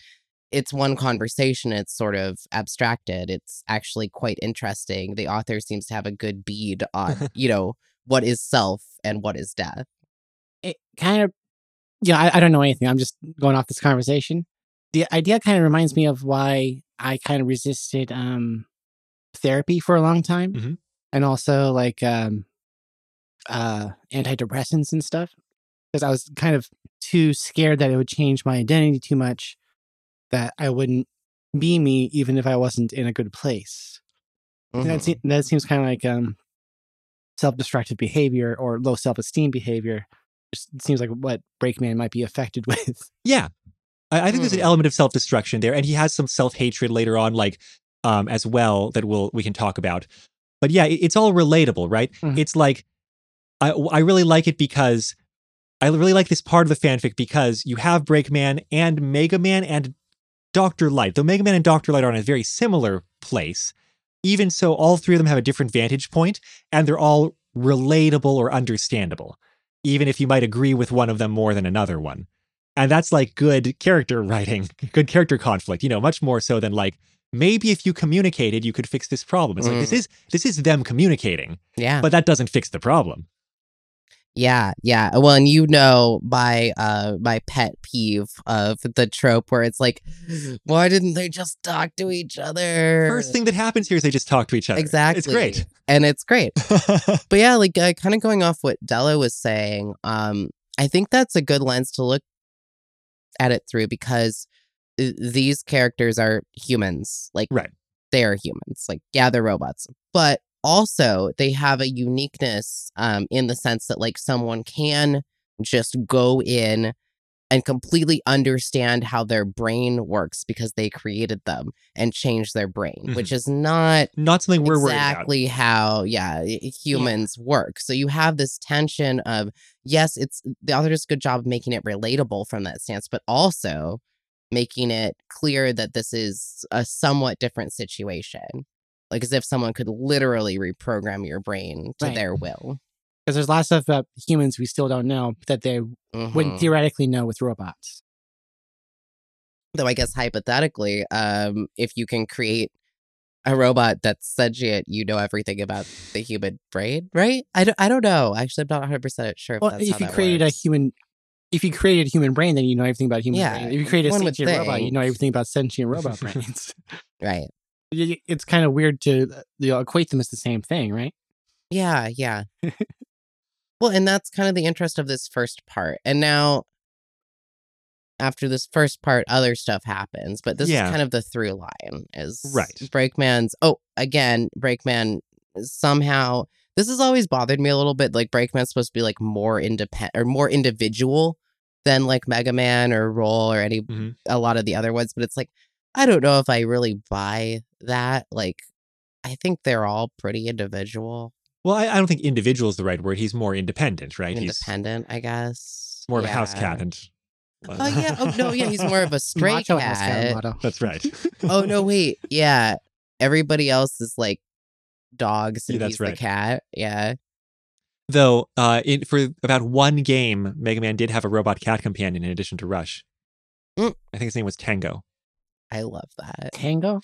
it's one conversation it's sort of abstracted it's actually quite interesting the author seems to have a good bead on you know what is self and what is death it kind of yeah I, I don't know anything i'm just going off this conversation the idea kind of reminds me of why i kind of resisted um therapy for a long time Mhm. and also like um uh antidepressants and stuff because i was kind of too scared that it would change my identity too much that i wouldn't be me even if i wasn't in a good place and Mhm. that, se- that seems kind of like um, self-destructive behavior or low self-esteem behavior. Just seems like what Breakman might be affected with. Yeah. I, I think there's an Hmm. element of self-destruction there. And he has some self-hatred later on, like um, as well, that we'll we can talk about. But yeah, it- it's all relatable, right? Mhm. It's like I I really like it because I really like this part of the fanfic because you have Breakman and Mega Man and Dr. Light. Though Mega Man and Dr. Light are in a very similar place. Even so, all three of them have a different vantage point, and they're all relatable or understandable, even if you might agree with one of them more than another one. And that's like good character writing, good character conflict, you know, much more so than like maybe if you communicated, you could fix this problem. It's like this Mm. is this is them communicating, yeah but that doesn't fix the problem. yeah yeah well and you know my uh my pet peeve of the trope where it's like why didn't they just talk to each other First thing that happens here is they just talk to each other. exactly It's great. and it's great but yeah like uh, kind of going off what della was saying um i think that's a good lens to look at it through because these characters are humans like Right. they are humans like yeah they're robots but also they have a uniqueness um in the sense that like someone can just go in and completely understand how their brain works because they created them and changed their brain which mm-hmm. is not Not something we're exactly how yeah. humans work. So you have this tension of yes it's the author does a good job of making it relatable from that stance but also making it clear that this is a somewhat different situation. Like as if someone could literally reprogram your brain to Right. their will Because there's lots of stuff uh, humans we still don't know that they wouldn't Mhm. theoretically know with robots. though i guess hypothetically um if you can create a robot that's sentient you know everything about the human brain right i don't, I don't know actually i'm not 100% sure if, Well, that's if how you that created works. a human, if you created a human brain, then you know everything about human Yeah, brain. If you create a sentient robot, you know everything about sentient robot brains. right Y- y- it's kind of weird to uh, you know, equate them as the same thing, right? Yeah, yeah. well, and that's kind of the interest of this first part. And now, after this first part, other stuff happens, but this Yeah. is kind of the through line is Right. Breakman's. Oh, again, Breakman somehow. This has always bothered me a little bit. Like Breakman's supposed to be like more independent or more individual than like Mega Man or Roll or any Mhm. a lot of the other ones. But it's like I don't know if I really buy that. Like I think they're all pretty individual. Well, I, I don't think individual is the right word. He's more independent, right? independent, I guess. He's more of a house cat. And Oh yeah. Oh no, yeah. He's more of a stray Macho cat cat. That's right. Oh no, wait. Yeah. Everybody else is like dogs Yeah, and that's he's right. the cat. Yeah. Though, uh, in, for about one game, Mega Man did have a robot cat companion in addition to Rush. Mm. I think his name was Tango. I love that. Tango.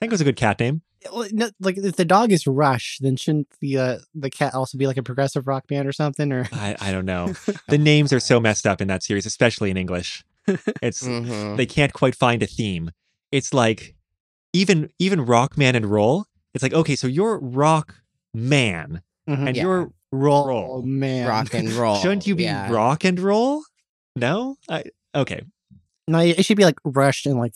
Tango's a good cat name. Well, no, like if the dog is Rush, then shouldn't the uh, the cat also be like a progressive rock band or something? Or I, I don't know. the names are so messed up in that series, especially in English. It's Mhm. they can't quite find a theme. It's like even even Rockman and Roll. It's like okay, so you're Rock Man and Yeah. you're roll, Roll. man. Rock and roll. Shouldn't you be yeah. Rock and Roll? No, I, okay. No, it should be like Rush and like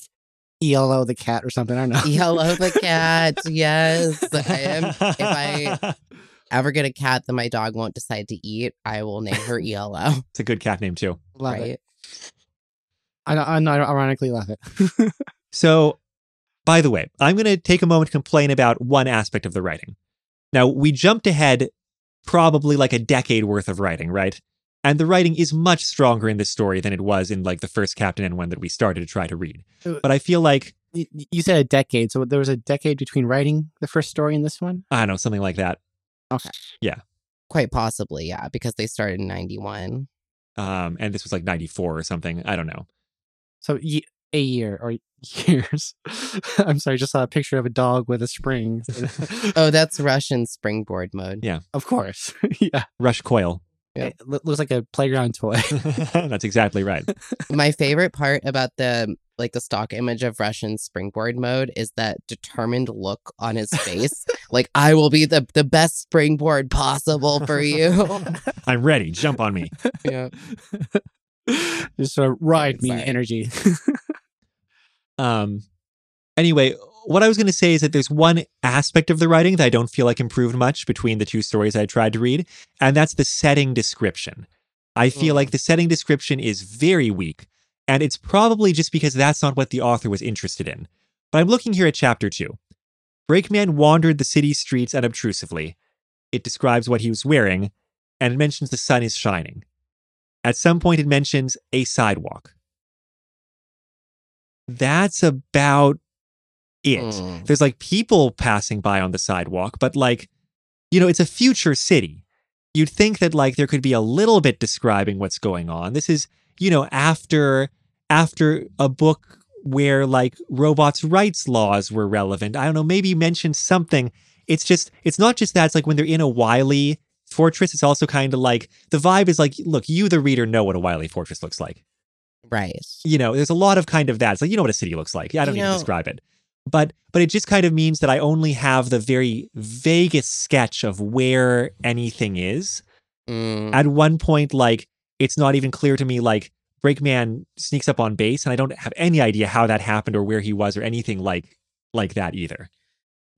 ELO the cat or something. I don't know. Yellow the cat. Yes. I am, if I ever get a cat that my dog won't decide to eat, I will name her ELO. it's a good cat name too. love right? it. I, I, I ironically love it. So, by the way, I'm going to take a moment to complain about one aspect of the writing. Now, we jumped ahead probably like a decade worth of writing, right? And the writing is much stronger in this story than it was in like the first Captain N one that we started to try to read. But I feel like, Y- y- you said a decade, so there was a decade between writing the first story and this one. I don't know, something like that. Okay. Yeah. Quite possibly, yeah, because they started in 91. Um, and this was like 94 or something. I don't know. So ye- a year or years. I'm sorry, just saw a picture of a dog with a spring. Oh, that's Russian springboard mode. Yeah. of course. yeah, Rush Coil. Yeah. it looks like a playground toy. That's exactly right. My favorite part about the like the stock image of Russian springboard mode is that determined look on his face. like I will be the the best springboard possible for you. I'm ready. Jump on me. yeah. just sort of ride me energy. Um, anyway, what I was going to say is that there's one aspect of the writing that I don't feel like improved much between the two stories I tried to read, and that's the setting description. I feel Mm. like the setting description is very weak, and it's probably just because that's not what the author was interested in. But I'm looking here at chapter two. Breakman wandered the city streets unobtrusively. It describes what he was wearing, and it mentions the sun is shining. At some point, it mentions a sidewalk. That's about it. Mm. There's like people passing by on the sidewalk, but like, you know, it's a future city. You'd think that like there could be a little bit describing what's going on. This is, you know, after after a book where like robots' rights laws were relevant. I don't know, maybe mention something. It's just, it's not just that. It's like when they're in a Wily fortress, it's also kind of like the vibe is like, look, you, the reader, know what a Wily fortress looks like Right. you know there's a lot of kind of that it's like you know what a city looks like i don't You need to describe it but but it just kind of means that i only have the very vaguest sketch of where anything is Mm. at one point like it's not even clear to me like breakman sneaks up on base and i don't have any idea how that happened or where he was or anything like like that either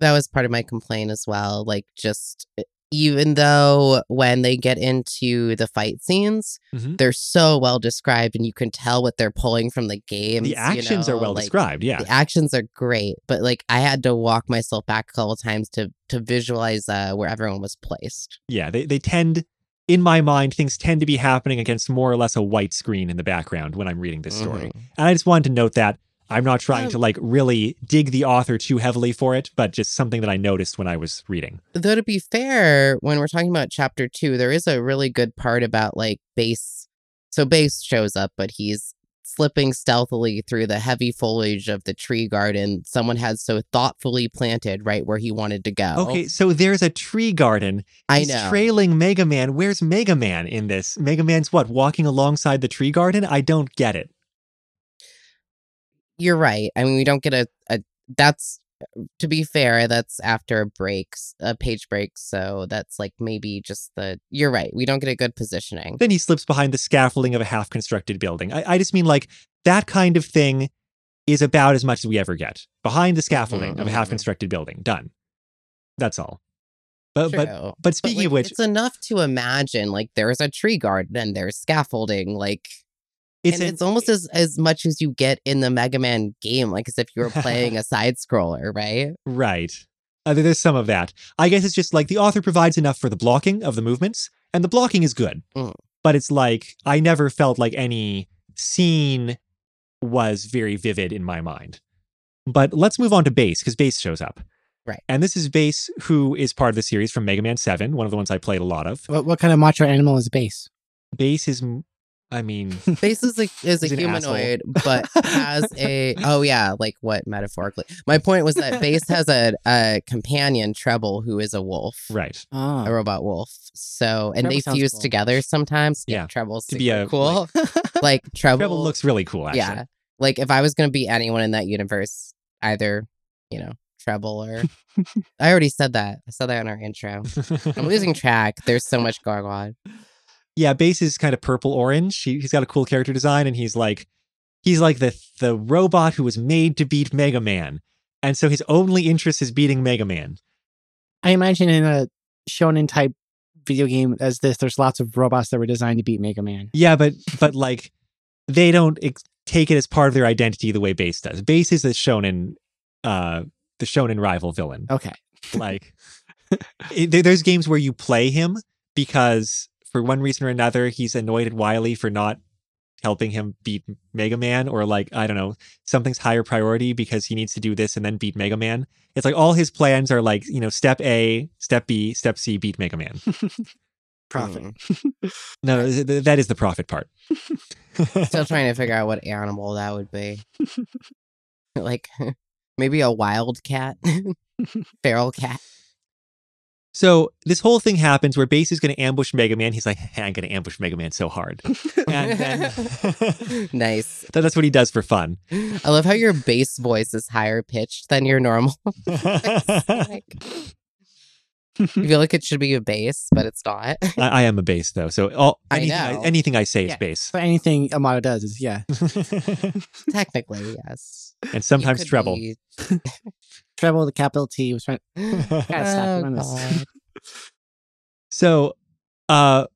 that was part of my complaint as well. Like just even though when they get into the fight scenes, Mhm. they're so well described and you can tell what they're pulling from the game. the actions are well described yeah The actions are great, but like I had to walk myself back a couple times to to visualize uh, where everyone was placed. yeah they, they tend in my mind things tend to be happening against more or less a white screen in the background when i'm reading this story Mhm. And I just wanted to note that I'm not trying Um, to like really dig the author too heavily for it, but just something that I noticed when I was reading. Though to be fair, when we're talking about chapter two, there is a really good part about like bass. So bass shows up, but he's slipping stealthily through the heavy foliage of the tree garden someone had so thoughtfully planted right where he wanted to go. Okay, so there's a tree garden. I He's know. trailing Mega Man. Where's Mega Man in this? Mega Man's what? Walking alongside the tree garden? I don't get it. You're right. I mean, we don't get a, a that's to be fair, that's after a breaks, a page break. So that's like maybe just the. You're right. We don't get a good positioning. Then he slips behind the scaffolding of a half constructed building. I, I just mean like that kind of thing is about as much as we ever get. Behind the scaffolding of a mhm. half constructed building. Done. That's all. But but True. but But, speaking like, of which, it's enough to imagine like there's a tree garden and there's scaffolding, like it's, and an- it's almost as as much as you get in the Mega Man game, like as if you were playing a side scroller, right? Right. Uh, there's some of that. I guess it's just like the author provides enough for the blocking of the movements, and the blocking is good. Mm. But it's like I never felt like any scene was very vivid in my mind. But let's move on to Bass because Bass shows up. Right. And this is Bass, who is part of the series from Mega Man 7, one of the ones I played a lot of. What, what kind of macho animal is bass? Bass is, m- I mean, Bass is a is a He's asshole. humanoid, but has a oh yeah, like what metaphorically. My point was that Bass has a, a companion Treble who is a wolf. right. Oh. A robot wolf. So and Treble they fuse cool. together sometimes. Yeah, Treble's to be a, cool. Like, Treble, Treble looks really cool, actually. Yeah. Like if I was gonna be anyone in that universe, either, you know, Treble or I already said that. I said that in our intro. I'm losing track. There's so much going on. Yeah, Bass is kind of purple orange. He, he's got a cool character design, and he's like, he's like the the robot who was made to beat Mega Man. And so his only interest is beating Mega Man. I imagine in a shonen type video game as this, there's lots of robots that were designed to beat Mega Man. Yeah, but but like they don't ex- take it as part of their identity the way Bass does. Bass is the shonen uh the shonen rival villain. Okay. Like it, there's games where you play him because for one reason or another he's annoyed at Wily for not helping him beat Mega Man or like I don't know something's higher priority because he needs to do this and then beat Mega Man. It's like all his plans are like you know step A, step B, step C, beat Mega Man. Profit. Mm. No, th- th- that is the profit part. Still trying to figure out what animal that would be. like maybe a wild cat, feral cat. So this whole thing happens where Bass is going to ambush Mega Man. He's like, I'm going to ambush Mega Man so hard. And then nice. That- that's what he does for fun. I love how your bass voice is higher pitched than your normal. like, I feel like it should be a bass, but it's not. I, I am a bass though, so all, anything, I know. anything I say Yeah. is bass. So anything Amado does is yeah. Technically, yes. and sometimes treble. be- Treble the capital T was trying. stop Oh, doing this. So, uh,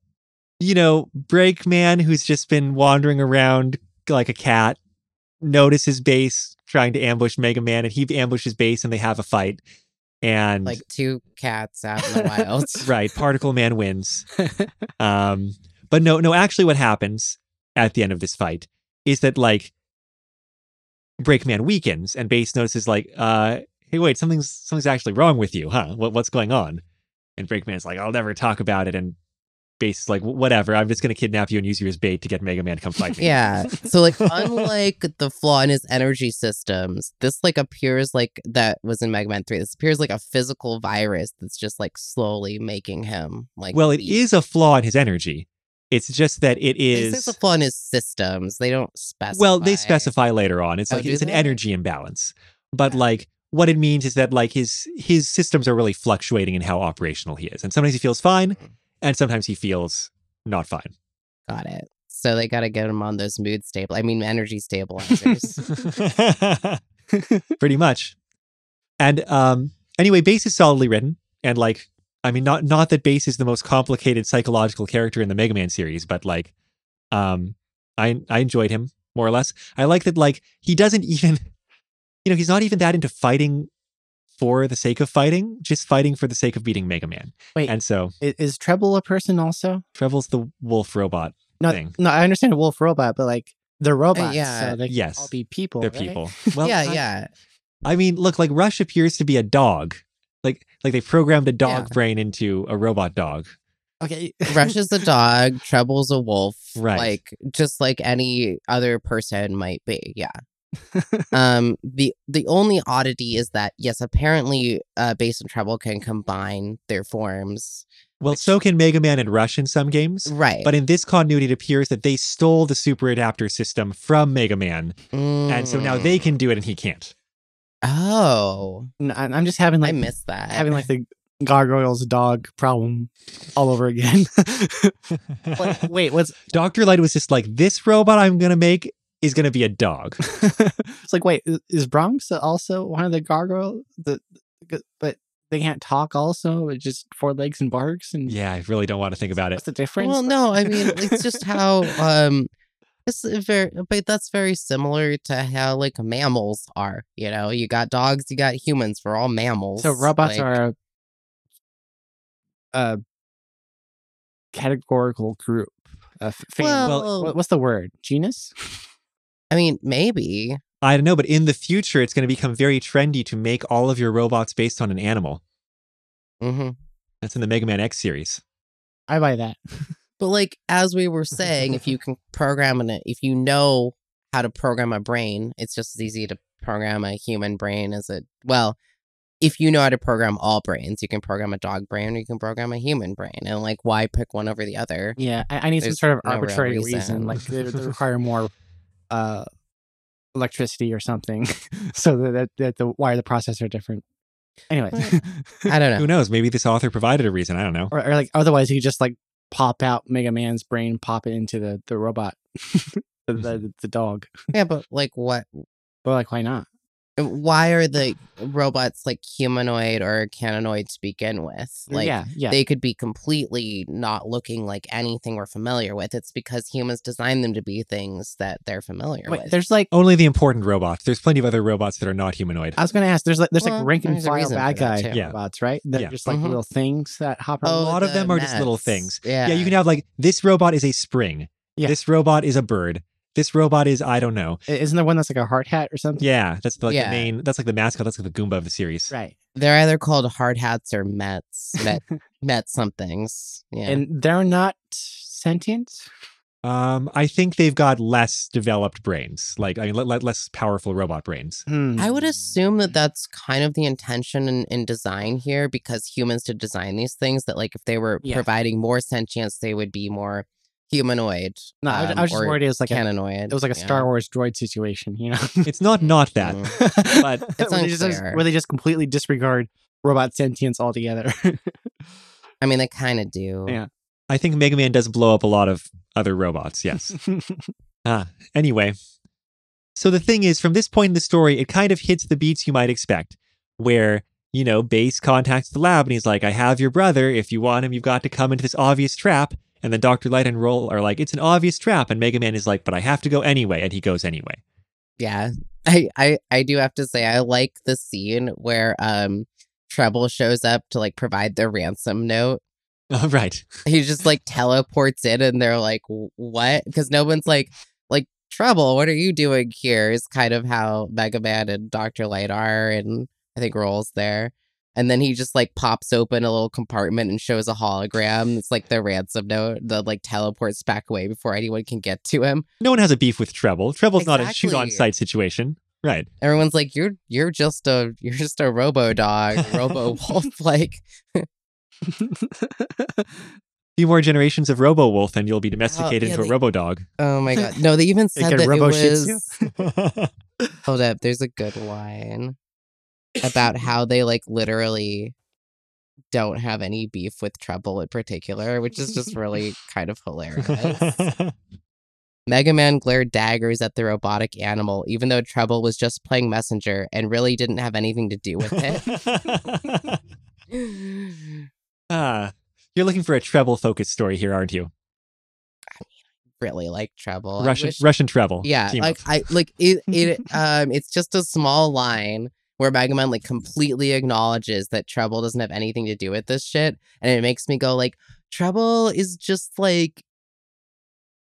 you know, Breakman, who's just been wandering around like a cat, notices Bass trying to ambush Mega Man, and he ambushes Bass, and they have a fight. And Like two cats out in the wild. right, Particle Man wins. Um, but no, no, actually, what happens at the end of this fight is that like Breakman weakens, and Bass notices like, uh, hey, wait, something's something's actually wrong with you, huh? What, what's going on? And Breakman's like, I'll never talk about it, and Bass is like, whatever, I'm just gonna kidnap you and use you as bait to get Mega Man to come fight me. Yeah. So like unlike the flaw in his energy systems, this like appears like that was in Mega Man 3. This appears like a physical virus that's just like slowly making him like Well, it weak. is a flaw in his energy. It's just that it is. They is. It's a flaw in his systems. They don't specify. Well, they specify later on. It's Oh, like it's an energy imbalance. But Yeah. like what it means is that like his his systems are really fluctuating in how operational he is. And sometimes he feels fine Mhm. and sometimes he feels not fine. Got it. So they got to get him on those mood stable. I mean, energy stabilizers. Pretty much. And um anyway, Bass is solidly written and like I mean not not that Bass is the most complicated psychological character in the Mega Man series, but like um I I enjoyed him more or less. I like that like he doesn't even you know, he's not even that into fighting for the sake of fighting, just fighting for the sake of beating Mega Man. Wait. And so I- Is Treble a person also? Treble's the wolf robot No, thing. no, I understand a wolf robot, but like they're uh, robots, yeah. so they Yes. all be people. They're right? people. Well, yeah, I- yeah. I mean, look, like Rush appears to be a dog. Like like they programmed a dog Yeah. brain into a robot dog. Okay. Rush is a dog. Treble's a wolf. Right. Like just like any other person might be. Yeah. Um. The the only oddity is that yes, apparently, uh, Bass and Treble can combine their forms. Well, Which- so can Mega Man and Rush in some games. Right. But in this continuity, it appears that they stole the super adapter system from Mega Man. And so now they Mm. can do it and he can't. Oh, No, I- I'm just having like I like missed that. having like the gargoyles dog problem all over again. What- wait, what's Dr. Light was just like, this robot I'm going to make is going to be a dog. it's like? Wait, is Bronx also one of the gargoyle? The, the- but they can't talk. Also, it's just four legs and barks. And yeah, I really don't want to think about it. what's the difference? Well, no, I mean it's just how um it's very but that's very similar to how like mammals are. You know, you got dogs, you got humans. We're all mammals. So robots like- are a, a categorical group. A f- family. Well- What- what's the word? Genus? I mean, maybe. I don't know, but in the future, it's going to become very trendy to make all of your robots based on an animal. hmm That's in the Mega Man X series. I buy that. But like as we were saying, if you can program it, if you know how to program a brain, it's just as easy to program a human brain as it. Well, if you know how to program all brains, you can program a dog brain or you can program a human brain, and like why pick one over the other? Yeah, I, I need some sort of no arbitrary reason. reason. Like they, they require more uh, electricity or something, so that, that that the why the processor are different. Anyway, I don't know. Who knows? Maybe this author provided a reason. I don't know. or, or like otherwise you could just like pop out Mega Man's brain, pop it into the the robot. the, Mm-hmm. the, the dog. Yeah, but like what? But like, why not? Why are the robots like humanoid or canonoid to begin with? Like yeah, yeah. they could be completely not looking like anything we're familiar with. It's because humans designed them to be things that they're familiar Wait, with. there's like Only the important robots. There's plenty of other robots that are not humanoid. I was gonna ask. There's like there's Well, like rank and there's a file bad guy. Yeah. robots, right? They're Yeah. just like Mhm. little things that hop around a around. lot of the them are just little things. Yeah. Yeah, you can have like this robot is a spring. Yeah. This robot is a bird. This robot is I don't know. Isn't there one that's like a hard hat or something? Yeah, that's like Yeah. the main. That's like the mascot. That's like the Goomba of the series. Right. They're either called hard hats or Mets. Met Met somethings. Yeah. And they're not sentient. Um, I think they've got less developed brains. Like I mean, le- le- less powerful robot brains. I would Hmm. assume that that's kind of the intention in, in design here because humans to design these things that like if they were Yeah. providing more sentience they would be more humanoid No, I, was- um, I was just worried it was like a, canonoid. it was like a yeah. Star Wars droid situation, you know? It's not not that. Mm. But It's where, they just, where they just completely disregard robot sentience altogether. I mean they kind of do. Yeah. I think Mega Man does blow up a lot of other robots. Yes. ah. Anyway, so the thing is, from this point in the story, it kind of hits the beats you might expect, where you know, Bass contacts the lab and he's like, "I have your brother. If you want him, you've got to come into this obvious trap." And then Doctor Light and Roll are like, "It's an obvious trap," and Mega Man is like, "But I have to go anyway," and he goes anyway. Yeah. I, I I do have to say I like the scene where um Treble shows up to like provide the ransom note. Oh, right. He just like teleports in and they're like, what? Because no one's like, like, Treble, what are you doing here? Is kind of how Mega Man and Dr. Light are. And I think Roll's there. And then he just like pops open a little compartment and shows a hologram. It's like the ransom note that like teleports back away before anyone can get to him. No one has a beef with Treble. Treble's not a shoot Exactly. on sight situation. Right. Everyone's like, You're you're just a you're just a robo dog, robo wolf. Like A few more generations of Robo Wolf and you'll be oh, domesticated yeah, into a they- Robo Dog. Oh my god. No, they even said that it was Hold up, there's a good line about how they like literally don't have any beef with Treble in particular, which is just really kind of hilarious. Mega Man glared daggers at the robotic animal, even though Treble was just playing messenger and really didn't have anything to do with it. ah, you're looking for a treble focused story here, aren't you? I really like Treble. Russian wish- Russian treble. Yeah, team like up. I like it. It um, it's just a small line where Megaman like completely acknowledges that Trouble doesn't have anything to do with this shit, and it makes me go like, Trouble is just like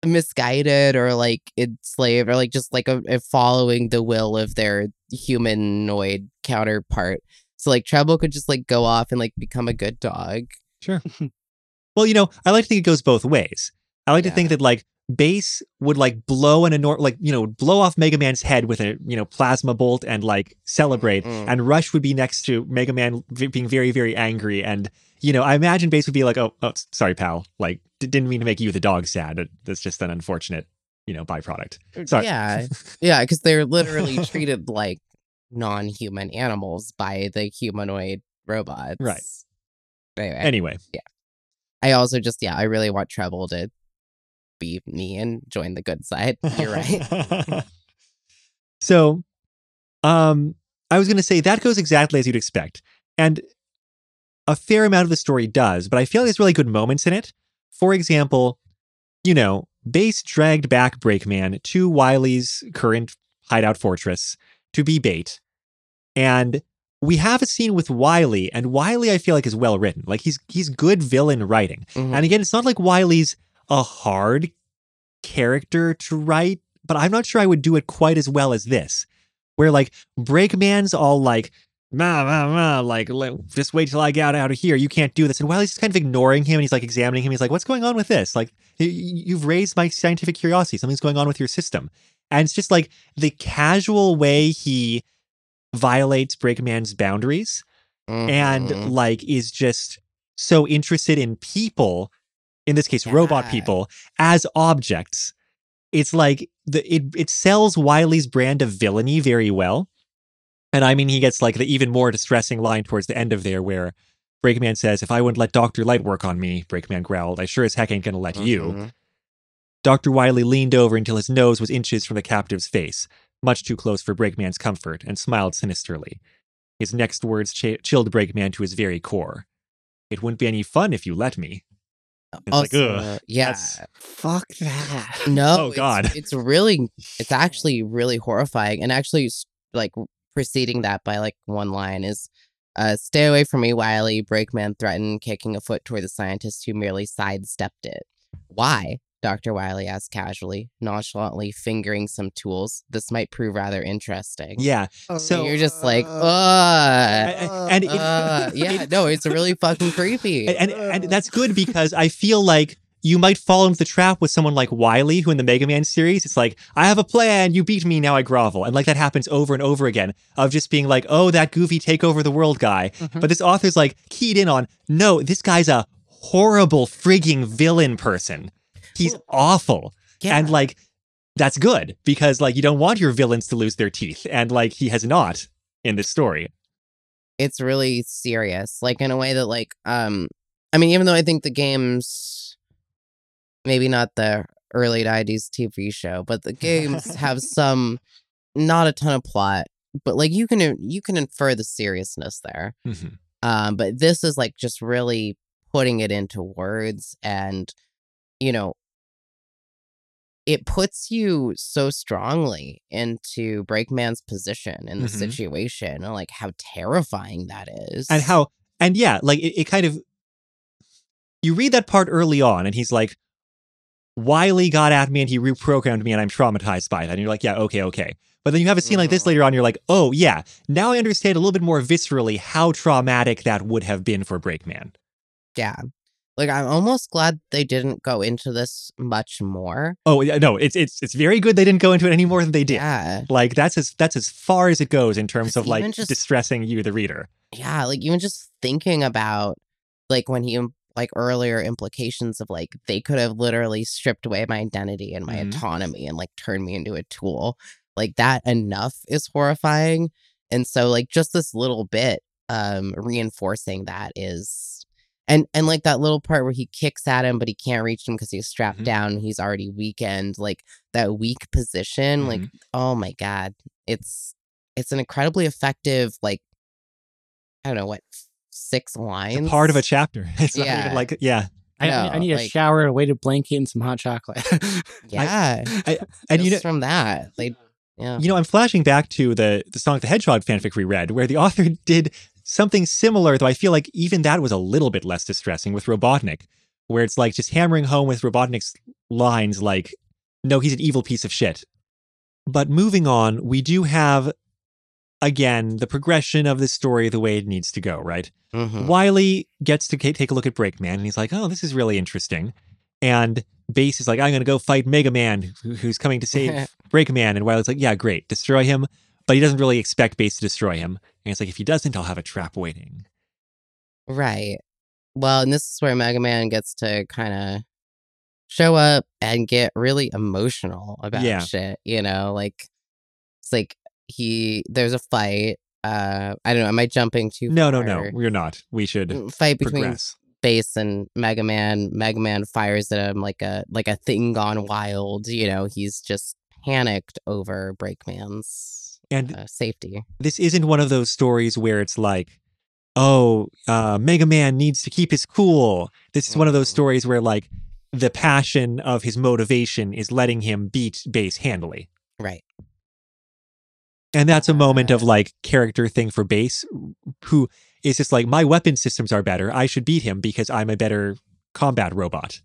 misguided or like enslaved or like just like a, a following the will of their humanoid counterpart. So like Trouble could just like go off and like become a good dog. Sure. well, you know, I like to think it goes both ways. I like to think that like Bass would like blow an enor like you know blow off Mega Man's head with a you know plasma bolt and like celebrate, Mm. and Rush would be next to Mega Man v- being very very angry, and you know I imagine Bass would be like, oh, oh sorry pal, like d- didn't mean to make you the dog sad. That's just an unfortunate you know byproduct. Sorry. Yeah, yeah, because they're literally treated like non-human animals by the humanoid robots. Right. Anyway, Anyway, Yeah. I also just yeah, I really want Treble to be me and join the good side. You're right. so, um, I was going to say that goes exactly as you'd expect, and a fair amount of the story does. But I feel like there's really good moments in it. For example, you know, Bass dragged back Breakman to Wily's current hideout fortress to be bait, and we have a scene with Wily, and Wily I feel like is well written. Like he's he's good villain writing. Mhm. And again, it's not like Wily's a hard character to write, but I'm not sure I would do it quite as well as this, where like Breakman's all like, ma, ma, ma, like, just wait till I get out of here. You can't do this. And Wily's just kind of ignoring him and he's like examining him. He's like, what's going on with this? Like, you've raised my scientific curiosity. Something's going on with your system. And it's just like the casual way he violates Breakman's boundaries and Mhm. like is just so interested in people in this case robot people as objects it's like the it it sells Wily's brand of villainy very well and i mean he gets like the even more distressing line towards the end of there where breakman says if i wouldn't let dr light work on me breakman growled i sure as heck ain't gonna let you Mhm. Dr. Wily leaned over until his nose was inches from the captive's face, much too close for Breakman's comfort, and smiled sinisterly. His next words ch- chilled Breakman to his very core. It wouldn't be any fun if you let me. It's like, Also, ugh, yeah. that's- Fuck that. No. Oh, God. It's, really, it's actually really horrifying. And actually, like preceding that by like one line is, uh, "Stay away from me, Wily." Breakman threatened, kicking a foot toward the scientist who merely sidestepped it. Why? Doctor Wily asked casually, nonchalantly fingering some tools. This might prove rather interesting. Yeah. And So- you're just like, Uh, ugh. and it- Uh, yeah, no, it's really fucking creepy. and, and and that's good because I feel like you might fall into the trap with someone like Wily, who in the Mega Man series, it's like, I have a plan, you beat me, now I grovel. And like that happens over and over again of just being like, oh, that goofy take over the world guy. Mhm. But this author's like keyed in on, no, this guy's a horrible frigging villain person. He's awful. yeah. And like, that's good because like you don't want your villains to lose their teeth. And like he has not in this story. it's really serious like in a way that like um i mean even though i think the games maybe not the early 90s tv show but the games have some not a ton of plot but like you can you can infer the seriousness there Mhm. um but this is like just really putting it into words and you know it puts you so strongly into breakman's position in the Mhm. situation and like how terrifying that is. and how and yeah like it, it kind of you read that part early on and he's like wily got at me and he reprogrammed me and i'm traumatized by that and you're like yeah okay okay. But then you have a scene like this Mhm. later on you're like oh yeah now i understand a little bit more viscerally how traumatic that would have been for breakman. Yeah like i'm almost glad they didn't go into this much more. Oh yeah no it's it's it's very good they didn't go into it any more than they did. Yeah. Like that's as that's as far as it goes in terms of like just- distressing you the reader. Yeah like even just thinking about like when he like earlier implications of like they could have literally stripped away my identity and my Mhm. autonomy and like turned me into a tool. Like that enough is horrifying. And so like just this little bit um reinforcing that is and and like that little part where he kicks at him but he can't reach him because he's strapped Mhm. down he's already weakened like that weak position like Mhm. oh my god it's it's an incredibly effective like i don't know what six lines part of a chapter it's Yeah. like yeah I, know, I need a like- shower, a weighted blanket, and some hot chocolate. yeah and you know just from that they yeah You know, I'm flashing back to the the Sonic the Hedgehog fanfic we read, where the author did something similar, though I feel like even that was a little bit less distressing with Robotnik, where it's like just hammering home with Robotnik's lines like, no, he's an evil piece of shit. But moving on, we do have, again, the progression of the story the way it needs to go, right? Mhm. Wily gets to take a look at Breakman and he's like, oh, this is really interesting. And Bass is like, I'm going to go fight Mega Man, who's coming to save Breakman. And Wily's like, yeah, great, destroy him. But he doesn't really expect Bass to destroy him. And it's like, if he doesn't, I'll have a trap waiting. right well and this is where mega man gets to kind of show up and get really emotional about Yeah. shit you know like it's like he there's a fight uh i don't know am i jumping too No, no, far? no, we're not. We should Mm, fight between progress. Bass and Mega Man. Mega Man fires at him like a like a thing gone wild. You know, he's just panicked over Breakman's And uh, safety. this isn't one of those stories where it's like, oh, uh, Mega Man needs to keep his cool. This is one of those stories where like the passion of his motivation is letting him beat Bass handily. Right. And that's a moment of Ah. like character thing for Bass, who is just like, my weapon systems are better. I should beat him because I'm a better combat robot.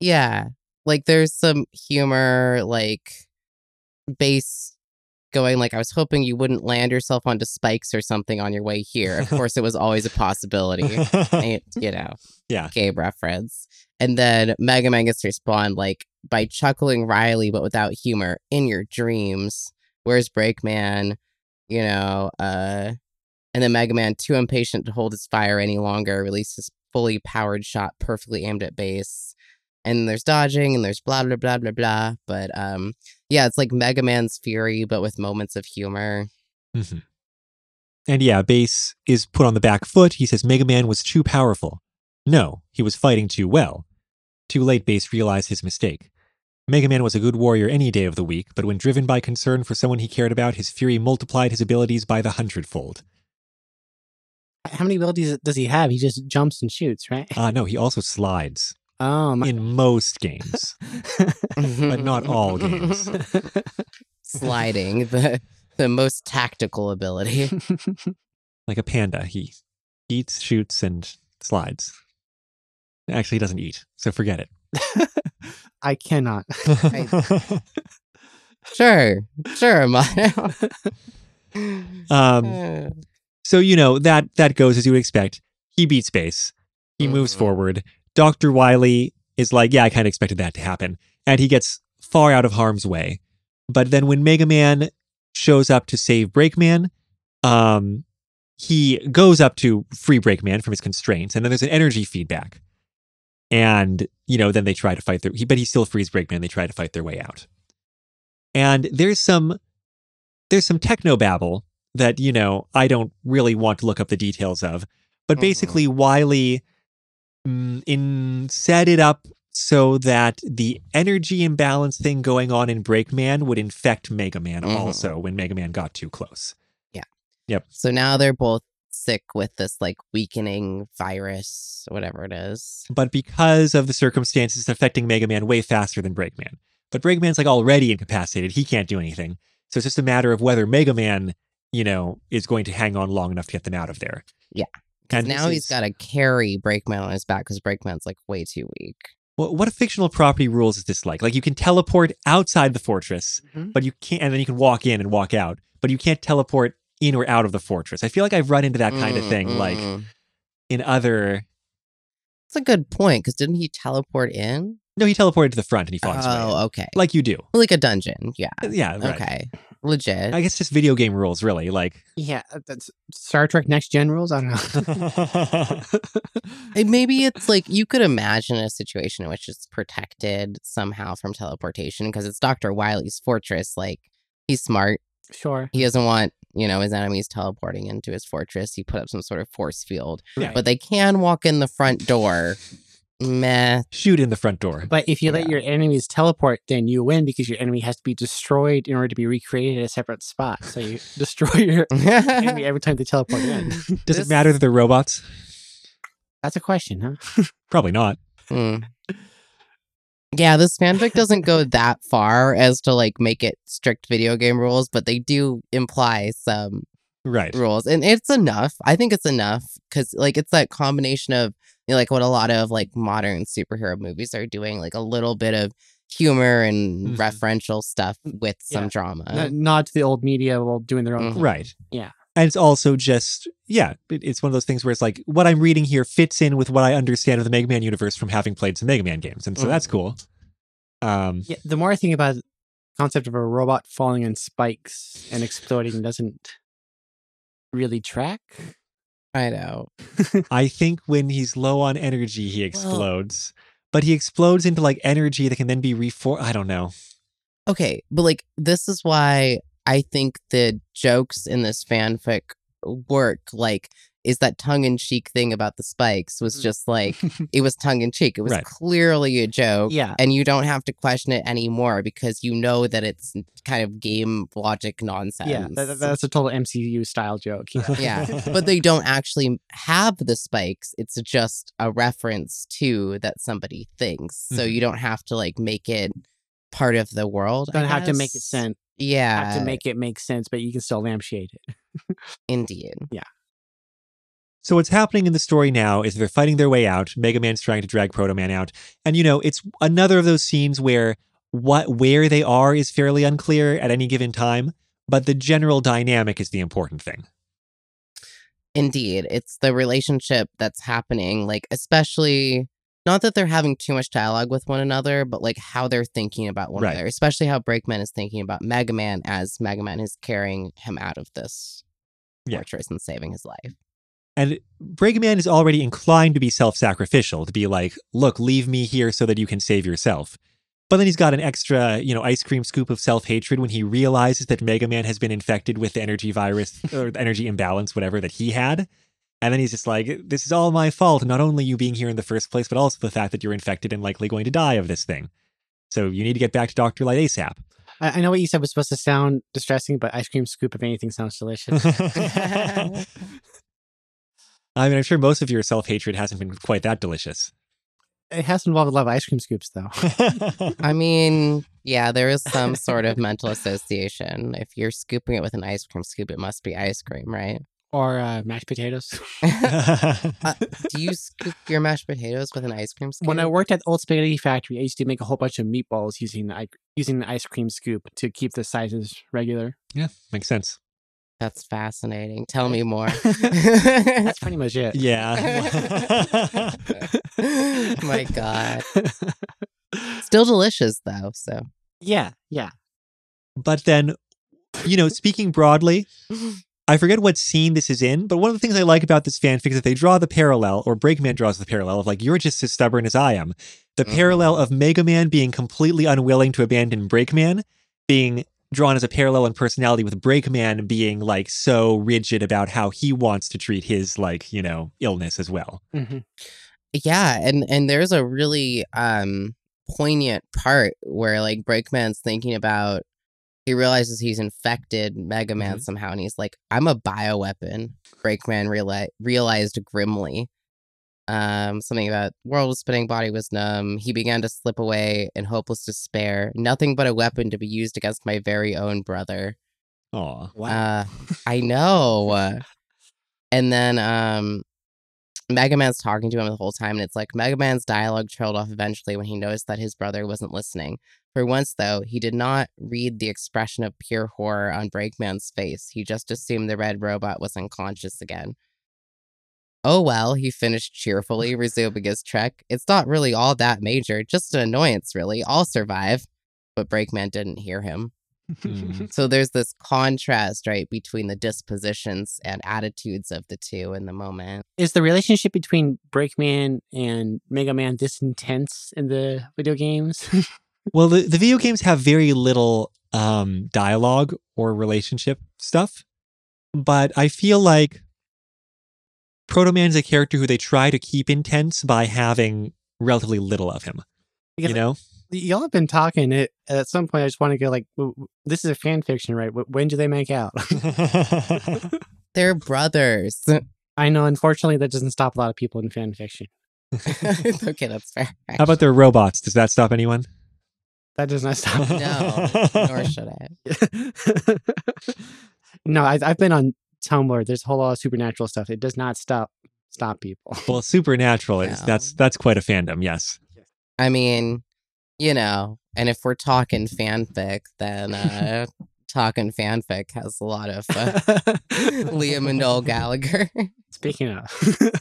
Yeah. Like there's some humor, like Bass going like I was hoping you wouldn't land yourself onto spikes or something on your way here. Of course, it was always a possibility. and, you know, Yeah. game reference. And then Mega Man gets to respond like by chuckling wryly, but without humor in your dreams. Where's Breakman? You know, uh, and then Mega Man, too impatient to hold his fire any longer, released his fully powered shot perfectly aimed at bass. And there's dodging and there's blah blah blah blah blah. But um, yeah, it's like Mega Man's fury, but with moments of humor. Mhm. And yeah, Bass is put on the back foot. He says Mega Man was too powerful. No, he was fighting too well. Too late, Bass realized his mistake. Mega Man was a good warrior any day of the week, but when driven by concern for someone he cared about, his fury multiplied his abilities by the hundredfold. How many abilities does he have? He just jumps and shoots, right? Ah, no, he also slides Oh my. in most games, but not all games. Sliding, the the most tactical ability. Like a panda, he eats, shoots, and slides. Actually, he doesn't eat, so forget it. I cannot. Sure, sure, Mario. um, Uh, So you know that that goes as you would expect. He beats Bass. He moves Mhm. forward. Doctor Wily is like, yeah, I kind of expected that to happen, and he gets far out of harm's way. But then when Mega Man shows up to save Breakman, um, he goes up to free Breakman from his constraints, and then there's an energy feedback. And you know, then they try to fight their, but he still frees Breakman. They try to fight their way out. And there's some, there's some techno babble that you know I don't really want to look up the details of, but Mhm. basically Wily mm, in set it up so that the energy imbalance thing going on in Breakman would infect Mega Man Mhm. also when Mega Man got too close. Yeah. Yep. So now they're both sick with this like weakening virus, whatever it is. But because of the circumstances, it's affecting Mega Man way faster than Breakman. But Breakman's like already incapacitated; he can't do anything. So it's just a matter of whether Mega Man, you know, is going to hang on long enough to get them out of there. Yeah. And now he's is- got to carry Breakman on his back because Breakman's like way too weak. What, what fictional property rules is this like? Like you can teleport outside the fortress, Mhm. but you can't, and then you can walk in and walk out, but you can't teleport in or out of the fortress. I feel like I've run into that kind of mm, thing, like mm. in other. It's a good point because didn't he teleport in? No, he teleported to the front and he fought. Oh, okay. Like you do. Like a dungeon. Yeah. Uh, yeah. Right. Okay. Legit. I guess just video game rules, really. Like. yeah, uh, that's Star Trek Next Gen rules. I don't know. Maybe it's like you could imagine a situation in which it's protected somehow from teleportation because it's Dr. Wily's fortress. Like, he's smart. sure. He doesn't want, you know, his enemies teleporting into his fortress. He put up some sort of force field, Right. but they can walk in the front door. Meh. Shoot in the front door. But if you let your enemies teleport, then you win because your enemy has to be destroyed in order to be recreated at a separate spot. So you destroy your enemy every time they teleport in. Does This- it matter that they're robots? That's a question, huh? Probably not. Hmm. Yeah, this fanfic doesn't go that far as to like make it strict video game rules, but they do imply some Right. rules, and it's enough. I think it's enough because like it's that combination of you know, like what a lot of like modern superhero movies are doing, like a little bit of humor and Mhm. referential stuff with some drama. N- Nod to the old media while doing their own. Mhm. Right. Yeah. And it's also just, yeah, it, it's one of those things where it's like, what I'm reading here fits in with what I understand of the Mega Man universe from having played some Mega Man games. And so Mhm. that's cool. Um, Yeah, the more I think about the concept of a robot falling on spikes and exploding doesn't really track. I know. I think when he's low on energy, he explodes. but he explodes into like energy that can then be reformed. I don't know. Okay, but like this is why I think the jokes in this fanfic work. Like, is that tongue in cheek thing about the spikes was Mm. just like it was tongue in cheek. It was Right. clearly a joke. Yeah. And you don't have to question it anymore because you know that it's kind of game logic nonsense. Yeah, that, that- that's a total MCU style joke. Yeah. yeah, but they don't actually have the spikes. It's just a reference to that somebody thinks. So Mhm. you don't have to like make it part of the world. Don't have to make it sense. Yeah, Have to make it make sense, but you can still lampshade it. indeed. So what's happening in the story now is they're fighting their way out. Mega Man's trying to drag Proto Man out, and you know it's another of those scenes where what where they are is fairly unclear at any given time, but the general dynamic is the important thing. Indeed. It's the relationship that's happening, like, especially not that they're having too much dialogue with one another, but like how they're thinking about one Right. another, especially how Breakman is thinking about Mega Man as Mega Man is carrying him out of this Yeah. fortress and saving his life. And Breakman is already inclined to be self-sacrificial, to be like, "Look, leave me here so that you can save yourself." But then he's got an extra, you know, ice cream scoop of self-hatred when he realizes that Mega Man has been infected with the energy virus or the energy imbalance, whatever that he had. And then he's just like, "This is all my fault. Not only you being here in the first place, but also the fact that you're infected and likely going to die of this thing." So you need to get back to Dr. Light ASAP. I, I know what you said was supposed to sound distressing, but ice cream scoop, if anything, sounds delicious. I mean, I'm sure most of your self hatred hasn't been quite that delicious. it has involved a lot of ice cream scoops, though. I mean, yeah, there is some sort of mental association. If you're scooping it with an ice cream scoop, it must be ice cream, right? or uh, mashed potatoes. Do you scoop your mashed potatoes with an ice cream scoop? When I worked at Old Spaghetti Factory, I used to make a whole bunch of meatballs using the, using the ice cream scoop to keep the sizes regular. yeah, makes sense. That's fascinating. Tell me more. That's pretty much it. Yeah. My God. Still delicious though. So Yeah, yeah. but then, you know, speaking broadly, I forget what scene this is in, but one of the things I like about this fanfic is that they draw the parallel, or Breakman draws the parallel of like, you're just as stubborn as I am. The Mhm. parallel of Mega Man being completely unwilling to abandon Breakman being drawn as a parallel in personality with Breakman being like so rigid about how he wants to treat his like, you know, illness as well. hmm yeah, and and there's a really um poignant part where like Breakman's thinking about he realizes he's infected Mega Man Mhm. somehow, and he's like, "I'm a bioweapon." Breakman reali- realized grimly. Um, something about world was spinning, body was numb. He began to slip away in hopeless despair. Nothing but a weapon to be used against my very own brother. Aw. Uh, I know. And then um Mega Man's talking to him the whole time, and it's like Mega Man's dialogue trailed off eventually when he noticed that his brother wasn't listening. For once, though, he did not read the expression of pure horror on Breakman's face. He just assumed the red robot was unconscious again. Oh well, he finished cheerfully, resuming his trek. It's not really all that major, just an annoyance, really. I'll survive. But Breakman didn't hear him. Mm. So there's this contrast, right, between the dispositions and attitudes of the two in the moment. Is the relationship between Breakman and Mega Man this intense in the video games? Well, the, the video games have very little um, dialogue or relationship stuff, but I feel like Proto Man's a character who they try to keep intense by having relatively little of him. Because You know? Y'all have been talking. It at some point. I just want to go like, w- w- this is a fan fiction, right? When do they make out? They're brothers. I know. Unfortunately, that doesn't stop a lot of people in fan fiction. okay, that's fair. How about their robots? Does that stop anyone? That does not stop. No, nor should it. no, I, I've been on Tumblr. There's a whole lot of supernatural stuff. It does not stop stop people. Well, Supernatural is No. that's that's quite a fandom. Yes. I mean, you know, and if we're talking fanfic, then uh talking fanfic has a lot of uh, Liam and Noel Gallagher. Speaking of,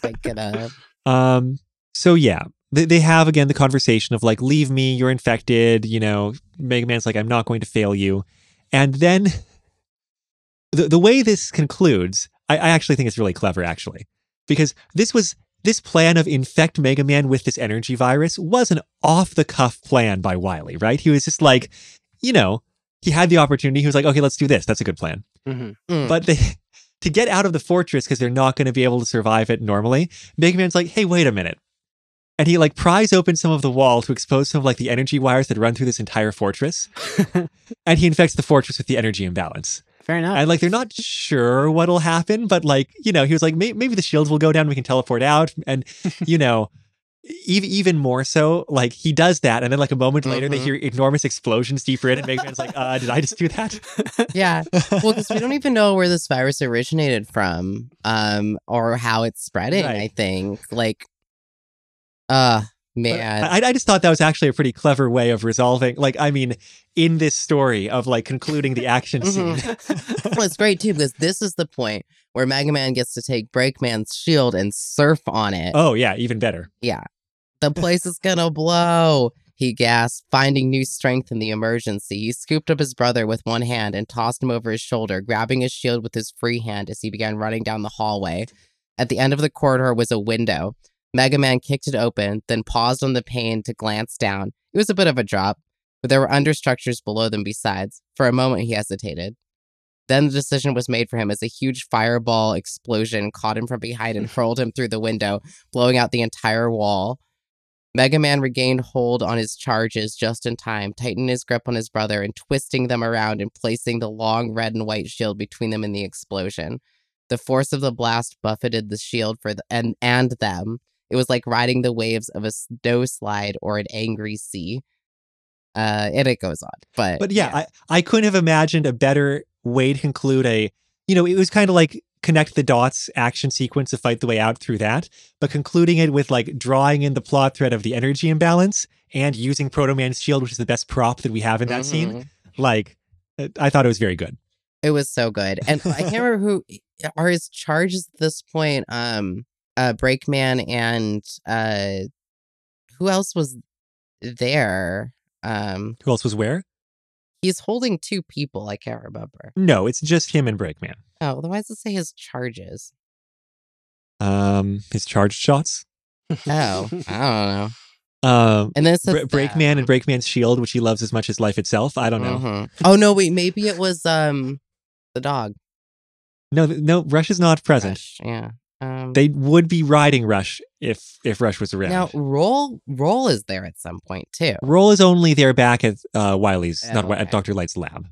like it up. Um. So yeah, they they have again the conversation of like, leave me, you're infected. You know, Mega Man's like, I'm not going to fail you, and then the the way this concludes, I, I actually think it's really clever, actually, because this was this plan of infect Mega Man with this energy virus was an off the cuff plan by Wily, right? He was just like, you know, he had the opportunity. He was like, okay, let's do this. That's a good plan. Mhm. Mm. But they, to get out of the fortress because they're not going to be able to survive it normally, Mega Man's like, hey, wait a minute. And he like pries open some of the wall to expose some of like the energy wires that run through this entire fortress. and he infects the fortress with the energy imbalance. Fair enough. And like they're not sure what'll happen, but like, you know, he was like, "May- maybe the shields will go down, we can teleport out. And, you know, even even more so, like he does that, and then like a moment later, they Mhm. hear enormous explosions deeper in, and Mega Man's like, uh, did I just do that? Yeah. Well, because we don't even know where this virus originated from, um, or how it's spreading. I think, like, uh, man, I, I just thought that was actually a pretty clever way of resolving. Like, I mean, in this story of like concluding the action Mhm. scene. well, it's great too because this is the point where Mega Man gets to take Breakman's shield and surf on it. oh yeah, even better. Yeah, the place is gonna blow. He gasped, finding new strength in the emergency. He scooped up his brother with one hand and tossed him over his shoulder, grabbing his shield with his free hand as he began running down the hallway. At the end of the corridor was a window. Mega Man kicked it open, then paused on the pane to glance down. It was a bit of a drop, but there were understructures below them besides. For a moment, he hesitated. Then the decision was made for him as a huge fireball explosion caught him from behind and hurled him through the window, blowing out the entire wall. Mega Man regained hold on his charges just in time, tightening his grip on his brother and twisting them around and placing the long red and white shield between them in the explosion. The force of the blast buffeted the shield for the, and and them. It was like riding the waves of a snow slide or an angry sea. Uh, and it goes on, but But yeah, I, I couldn't have imagined a better way to conclude a, you know, it was kind of like connect the dots action sequence to fight the way out through that, but concluding it with like drawing in the plot thread of the energy imbalance and using Proto Man's shield, which is the best prop that we have in that scene. Mhm. Like, uh, I thought it was very good. It was so good. And I can't remember who are his charges at this point. Um uh Breakman and uh who else was there? Um Who else was where? he's holding two people, I can't remember. No, it's just him and Breakman. Oh, then why does it say his charges? Um, his charged shots. Oh, I don't know. Um, And then it says Bre- Breakman and Breakman's shield, which he loves as much as life itself. I don't know. Mhm. Oh no, wait, maybe it was um the dog. No, no, Rush is not present. Rush, Yeah. Um They would be riding Rush if if Rush was around. now roll roll is there at some point too. Roll is only there back at uh, Wily's, not Oh, Wi- at. Dr. Light's lab.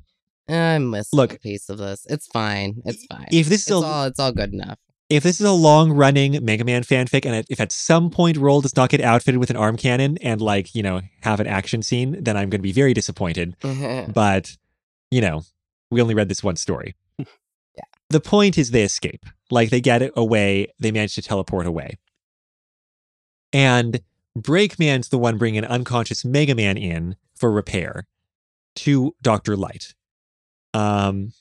I missed Look, a piece of this. It's fine. It's fine. If this it's is a, all it's all good enough. if this is a long running Mega Man fanfic, and if at some point Roll does not get outfitted with an arm cannon and like you know have an action scene, then I'm going to be very disappointed. But you know, we only read this one story. The point is they escape. Like they get it away. They manage to teleport away. And Breakman's the one bringing unconscious Mega Man in for repair to Dr. Light. Um,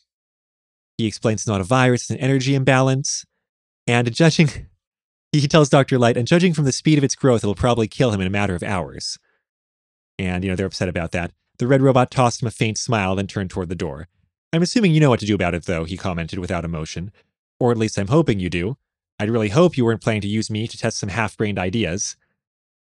he explains it's not a virus, it's an energy imbalance. And judging, he tells Dr. Light, and judging from the speed of its growth, it'll probably kill him in a matter of hours. And, you know, they're upset about that. The red robot tossed him a faint smile, then turned toward the door. I'm assuming you know what to do about it, though, he commented without emotion. Or at least I'm hoping you do. I'd really hope you weren't planning to use me to test some half brained ideas.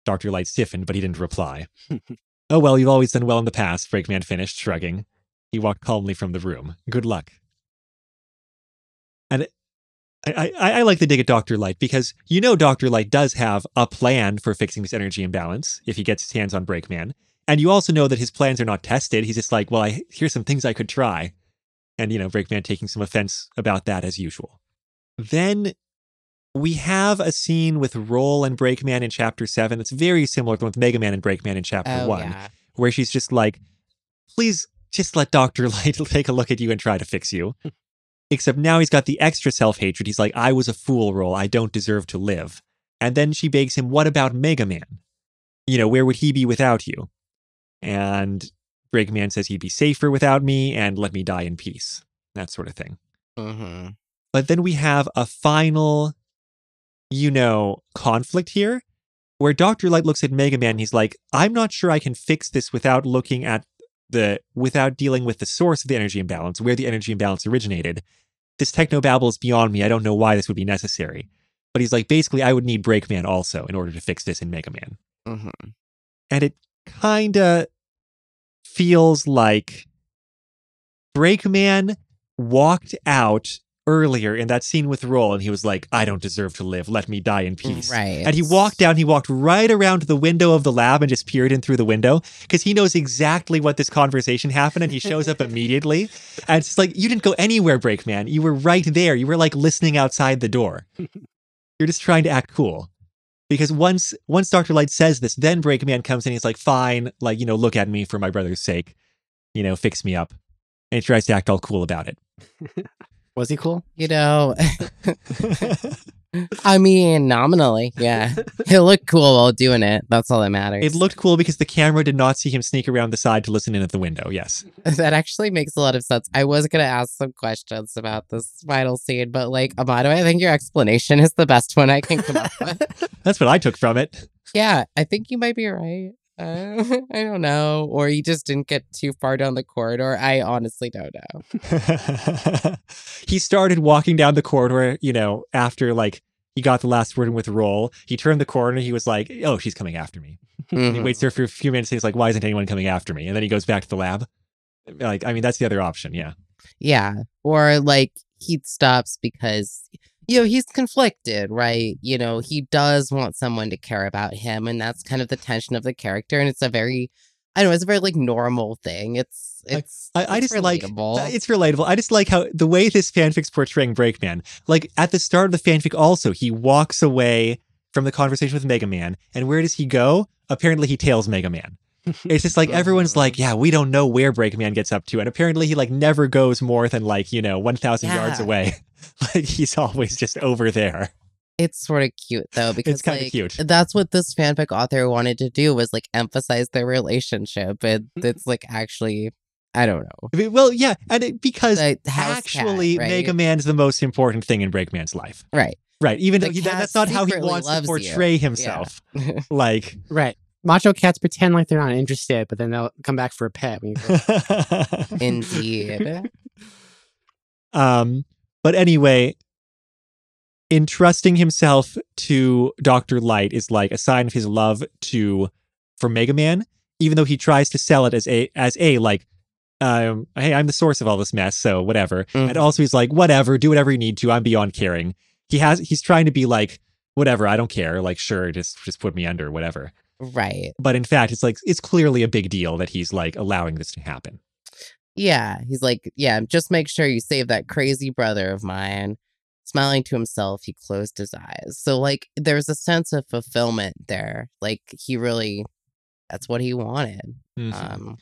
Dr. Light stiffened, but he didn't reply. oh, well, you've always done well in the past, Breakman finished, shrugging. He walked calmly from the room. Good luck. And I, I, I like the dig at Dr. Light because you know Dr. Light does have a plan for fixing this energy imbalance if he gets his hands on Breakman. And you also know that his plans are not tested. He's just like, well, I, here's some things I could try. And, you know, Breakman taking some offense about that as usual. Then we have a scene with Roll and Breakman in chapter seven that's very similar to with Mega Man and Breakman in chapter Oh one, yeah. where she's just like, please just let Dr. Light take a look at you and try to fix you. Except now he's got the extra self hatred. He's like, I was a fool, Roll. I don't deserve to live. And then she begs him, What about Mega Man? You know, where would he be without you? And Breakman says he'd be safer without me and let me die in peace. That sort of thing. hmm But then we have a final, you know, conflict here where Dr. Light looks at Mega Man and he's like, I'm not sure I can fix this without looking at the, without dealing with the source of the energy imbalance, where the energy imbalance originated. This technobabble is beyond me. I don't know why this would be necessary. But he's like, basically, I would need Breakman also in order to fix this in Mega Man. hmm And it kind of feels like Breakman walked out earlier in that scene with Roll and he was like, I don't deserve to live. Let me die in peace. Right. And he walked down, he walked right around the window of the lab and just peered in through the window because he knows exactly what this conversation happened and he shows up immediately. And it's like, you didn't go anywhere, Breakman. You were right there. You were like listening outside the door. You're just trying to act cool. Because once once Dr. Light says this, then Breakman comes in, and he's like, fine, like, you know, look at me for my brother's sake. You know, fix me up. And he tries to act all cool about it. Was he cool? You know, I mean, nominally, yeah. He looked cool while doing it. That's all that matters. It looked cool because the camera did not see him sneak around the side to listen in at the window. Yes. that actually makes a lot of sense. I was gonna ask some questions about this final scene, but like Amado, I think your explanation is the best one I can come up with. That's what I took from it. Yeah, I think you might be right. Uh, I don't know, or he just didn't get too far down the corridor. I honestly don't know. he started walking down the corridor, you know, after like he got the last word in with roll. He turned the corner. He was like, oh, she's coming after me. And he waits there for a few minutes. He's like, why isn't anyone coming after me? And then he goes back to the lab. Like, I mean, that's the other option. Yeah. Yeah, or like he stops because you know, he's conflicted, right? You know, he does want someone to care about him, and that's kind of the tension of the character. And it's a very, I don't know, it's a very like normal thing. It's it's I, I it's just like uh, it's relatable. I just like how the way this fanfic's portraying Breakman. Like at the start of the fanfic, also he walks away from the conversation with Mega Man, and where does he go? Apparently, he tails Mega Man. It's just like everyone's like, yeah, we don't know where Breakman gets up to, and apparently he like never goes more than like you know one thousand yards away. like he's always just over there. It's sort of cute though because it's kinda like, cute. That's what this fanfic author wanted to do was like emphasize their relationship, and Mm-hmm. it's like actually, I don't know. Well, yeah, and it, because house cat, actually right? Mega Man's the most important thing in Breakman's life. Right. Right. Even The though he, that's not how he wants to loves you. portray himself. Like, Right. Macho cats pretend like they're not interested, but then they'll come back for a pet. When you go, Indeed. um, but anyway, entrusting himself to Dr. Light is like a sign of his love to for Mega Man, even though he tries to sell it as a as a like um, hey, I'm the source of all this mess, so whatever. Mhm. And also he's like, whatever, do whatever you need to. I'm beyond caring. He has he's trying to be like, whatever, I don't care. Like, sure, just just put me under, whatever. Right. But in fact, it's like it's clearly a big deal that he's like allowing this to happen. Yeah. He's like, yeah, just make sure you save that crazy brother of mine. Smiling to himself, he closed his eyes. So, like, there's a sense of fulfillment there. Like, he really, that's what he wanted. Mhm. Um,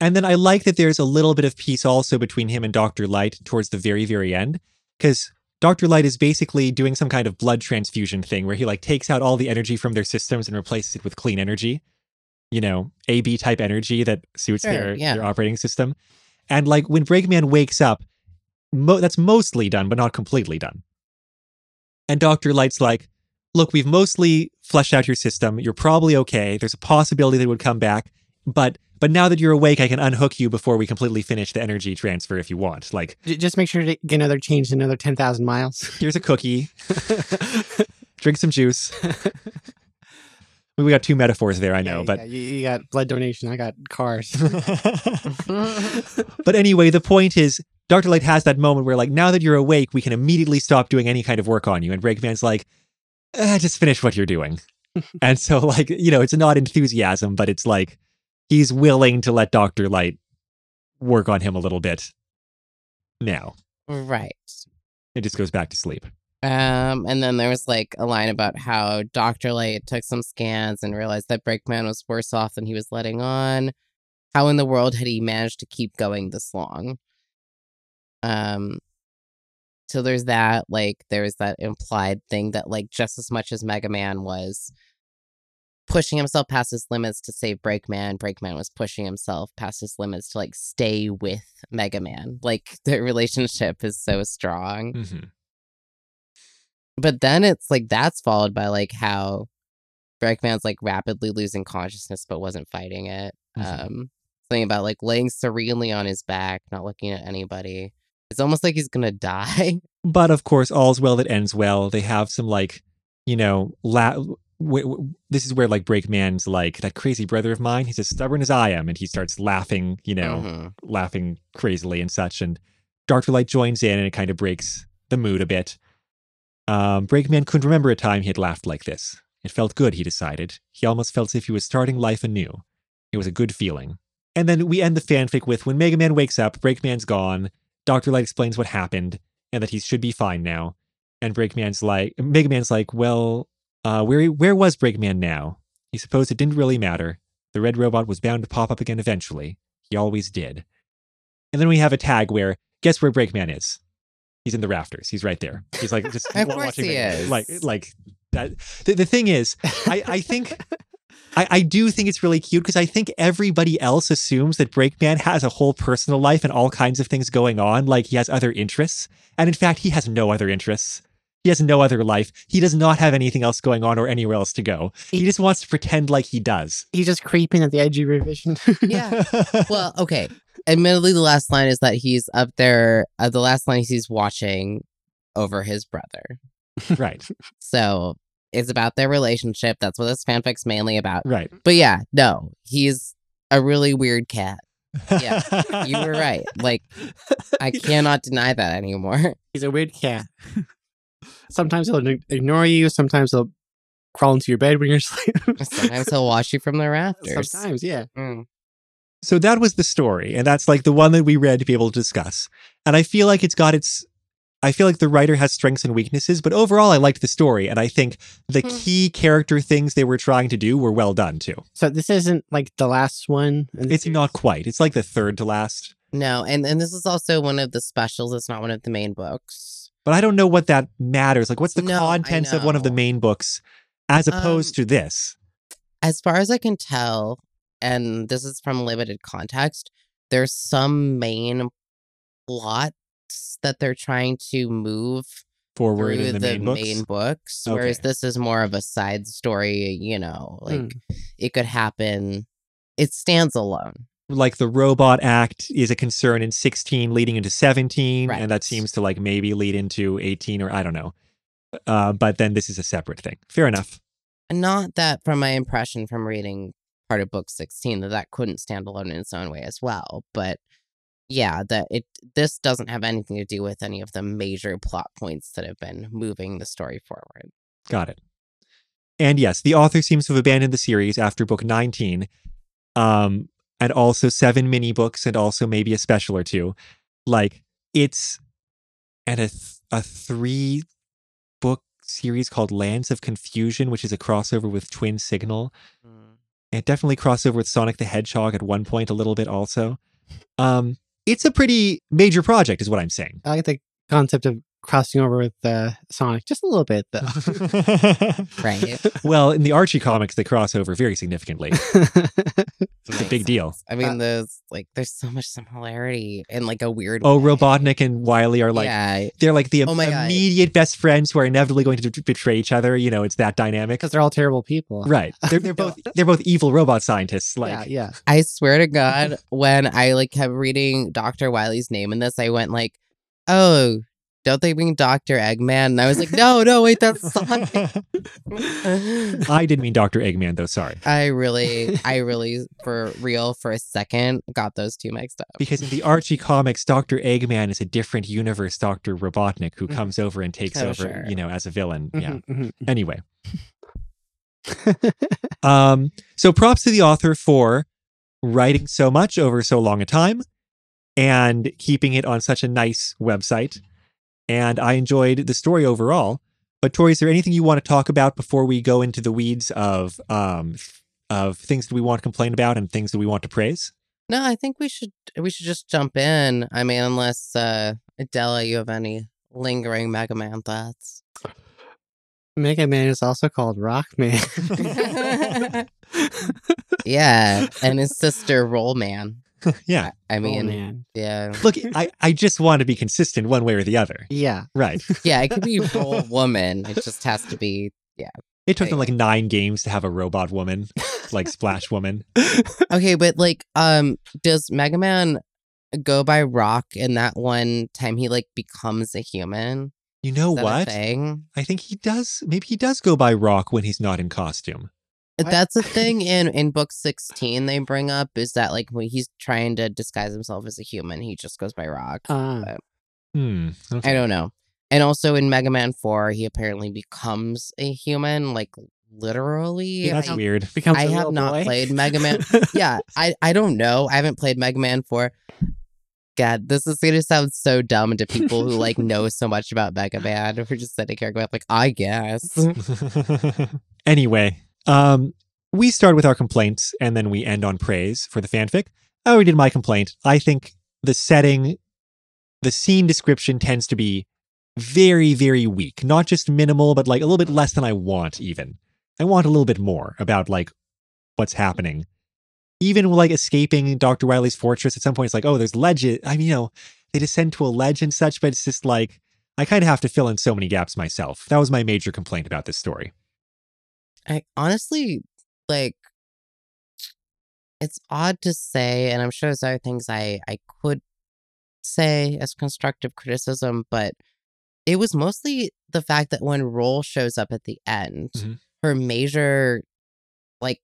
And then I like that there's a little bit of peace also between him and Dr. Light towards the very, very end. Because Dr. Light is basically doing some kind of blood transfusion thing where he like takes out all the energy from their systems and replaces it with clean energy. You know, AB type energy that suits Sure, their, yeah. their operating system. And like when Breakman wakes up, mo- that's mostly done, but not completely done. And Dr. Light's like, look, we've mostly fleshed out your system. You're probably okay. There's a possibility that it would come back, but but now that you're awake, I can unhook you before we completely finish the energy transfer if you want. Like, just make sure to get another change in another 10,000 miles. here's a cookie, drink some juice. we got two metaphors there, I know, Yeah, but yeah, you, you got blood donation. I got cars. but anyway, the point is, Dr. Light has that moment where, like, now that you're awake, we can immediately stop doing any kind of work on you. And Breakman's like, eh, just finish what you're doing. and so, like, you know, it's not enthusiasm, but it's like he's willing to let Dr. Light work on him a little bit now. right. It just goes back to sleep. Um, and then there was like a line about how Dr. Light took some scans and realized that Breakman was worse off than he was letting on. How in the world had he managed to keep going this long? Um, so there's that, like, there's that implied thing that, like, just as much as Mega Man was pushing himself past his limits to save Breakman, Breakman was pushing himself past his limits to, like, stay with Mega Man. Like, their relationship is so strong Mhm. but then it's like that's followed by like how Breakman's like rapidly losing consciousness but wasn't fighting it. Mhm. Um something about like laying serenely on his back, not looking at anybody. It's almost like he's gonna die. But of course, all's well that ends well. They have some, like, you know, la- this is where, like, Breakman's like, that crazy brother of mine, he's as stubborn as I am. And he starts laughing, you know, Mhm. laughing crazily and such. And Dr. Light joins in and it kind of breaks the mood a bit. Um, Breakman couldn't remember a time he had laughed like this. It felt good, he decided. He almost felt as if he was starting life anew. It was a good feeling. And then we end the fanfic with when Mega Man wakes up, Breakman's gone. Dr. Light explains what happened and that he should be fine now. And Breakman's like, Mega Man's like, well, uh, where where was Breakman now? He supposed it didn't really matter. The red robot was bound to pop up again eventually. He always did. And then we have a tag where guess where Breakman is? He's in the rafters. He's right there. He's like just Of course watching he is. Like like that. The, the thing is, I, I think I, I do think it's really cute because I think everybody else assumes that Breakman has a whole personal life and all kinds of things going on, like he has other interests. And in fact, he has no other interests. He has no other life. He does not have anything else going on or anywhere else to go. He just wants to pretend like he does. He's just creeping at the edge of revision. Yeah. Well, okay. Admittedly, the last line is that he's up there. Uh, the last line is he's watching over his brother. right, So it's about their relationship. That's what this fanfic's mainly about. right. But yeah, no, he's a really weird cat. Yeah, You were right. Like, I cannot deny that anymore. He's a weird cat. Sometimes he'll ignore you. Sometimes he'll crawl into your bed when you're asleep. Sometimes he'll watch you from the rafters. Sometimes, yeah. Mm. So that was the story, and that's like the one that we read to be able to discuss. And I feel like it's got its. I feel like the writer has strengths and weaknesses, but overall, I liked the story, and I think the Hmm. key character things they were trying to do were well done too. So this isn't like the last one. the It's series? not quite. It's like the third to last, No, and, and this is also one of the specials. It's not one of the main books. But I don't know what that matters. Like, what's the No, contents of one of the main books, as opposed Um, to this? As far as I can tell, and this is from limited context, there's some main plots that they're trying to move Forward in the, main books. books, whereas this is more of a side story. You know, like Mm. it could happen. It stands alone. Like the robot act is a concern in 16 leading into 17 and that seems to like maybe lead into 18 or i don't know. Uh, but then this is a separate thing. Fair enough. Not that, from my impression from reading part of book 16, that that couldn't stand alone in its own way as well. But yeah, that it this doesn't have anything to do with any of the major plot points that have been moving the story forward. got it. And yes the author seems to have abandoned the series after book 19 um and also seven mini books and also maybe a special or two like it's and a, th- a three book series called lands of confusion which is a crossover with twin signal It definitely crossover with Sonic the Hedgehog at one point a little bit also. Um, it's a pretty major project, is what I'm saying. I like the concept of crossing over with uh, Sonic just a little bit, though. Right. well, in the Archie comics, they cross over very significantly. It's a Makes big deal. I mean, Uh, there's like there's so much similarity in like a weird. Oh, way. Robotnik and Wily are like yeah, they're like the Oh my God. immediate best friends who are inevitably going to d- betray each other. You know, it's that dynamic. because they're all terrible people. Right. They're, they're both they're both evil robot scientists. Like yeah, yeah. I swear to God, when I like kept reading Doctor Wily's name in this, I went like, "Oh, don't they mean Doctor Eggman?" And I was like, "No, no, wait, that's Sonic." I didn't mean Dr. Eggman though, sorry. I really, I really, for real, for a second, got those two mixed up. Because in the Archie comics, Dr. Eggman is a different universe Dr. Robotnik who Mhm. comes over and takes Oh, over, sure. you know, as a villain. Yeah. Mhm, mhm. Anyway. um, so props to the author for writing so much over so long a time and keeping it on such a nice website. And I enjoyed the story overall. But Tory, is there anything you want to talk about before we go into the weeds of um of things that we want to complain about and things that we want to praise? No, I think we should we should just jump in. I mean, unless uh Adela, you have any lingering Mega Man thoughts. Mega Man is also called Rock Man. yeah, and his sister Roll Man. yeah. I oh, mean, man. yeah, Look, I, I just want to be consistent one way or the other. Yeah. Right. yeah, it could be Roll Woman. It just has to be. Yeah. It took them like nine games to have a robot woman, like Splash Woman. Okay, but like, um, does Mega Man go by Rock in that one time he like becomes a human? You know Is that a what? thing? I think he does. Maybe he does go by Rock when he's not in costume. What? That's a thing in in book sixteen they bring up is that like when he's trying to disguise himself as a human, he just goes by Rock. Uh, Hmm. okay. I don't know. And also in Mega Man Four, he apparently becomes a human, like literally. That's I, weird. becomes I a have not boy. played Mega Man. yeah, I I don't know. I haven't played Mega Man Four. God, this is gonna sound so dumb to people who like know so much about Mega Man. We're just sitting here going like, I guess. anyway, um, we start with our complaints and then we end on praise for the fanfic. I already did my complaint. I think the setting, the scene description tends to be very, very weak. Not just minimal, but like a little bit less than I want, even. I want a little bit more about like what's happening. Even like escaping Dr. Wily's fortress at some point, it's like, oh, there's ledges. I mean, you know, they descend to a ledge and such, but it's just like, I kind of have to fill in so many gaps myself. That was my major complaint about this story. I honestly like it's odd to say, and I'm sure there's other things I I could say as constructive criticism, but it was mostly the fact that when Roll shows up at the end, Mhm. her major like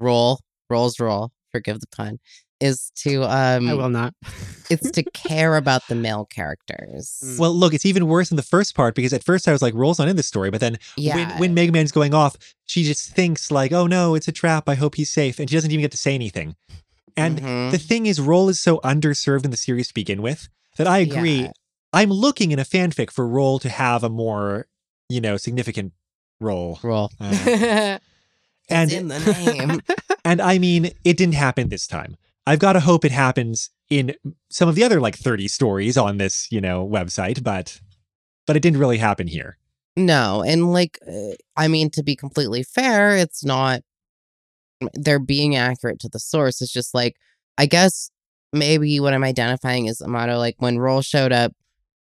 roll, Roll's roll, forgive the pun, is to um I will not. it's to care about the male characters. Well, look, it's even worse in the first part because at first I was like, Roll's not in this story, but then Yeah. when, when Mega Man's going off, she just thinks like, oh no, it's a trap. I hope he's safe. And she doesn't even get to say anything. And Mhm. the thing is, Roll is so underserved in the series to begin with that I agree. Yeah. I'm looking in a fanfic for Roll to have a more, you know, significant role. roll. Uh, It's and in the name. and I mean, it didn't happen this time. I've got to hope it happens in some of the other like 30 stories on this, you know, website, but but it didn't really happen here. No, and like, uh, I mean, to be completely fair, it's not. They're being accurate to the source. It's just like, I guess maybe what I'm identifying is a motto Like when Roll showed up,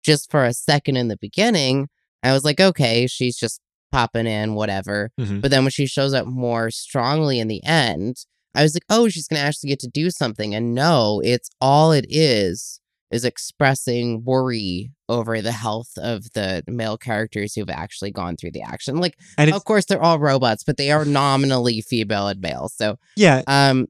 just for a second in the beginning, I was like, okay, she's just popping in, whatever. Mhm. But then when she shows up more strongly in the end, I was like, oh, she's gonna actually get to do something. And no, it's all it is is expressing worry over the health of the male characters who've actually gone through the action. Like, of course, they're all robots, but they are nominally female and male. So, yeah, um,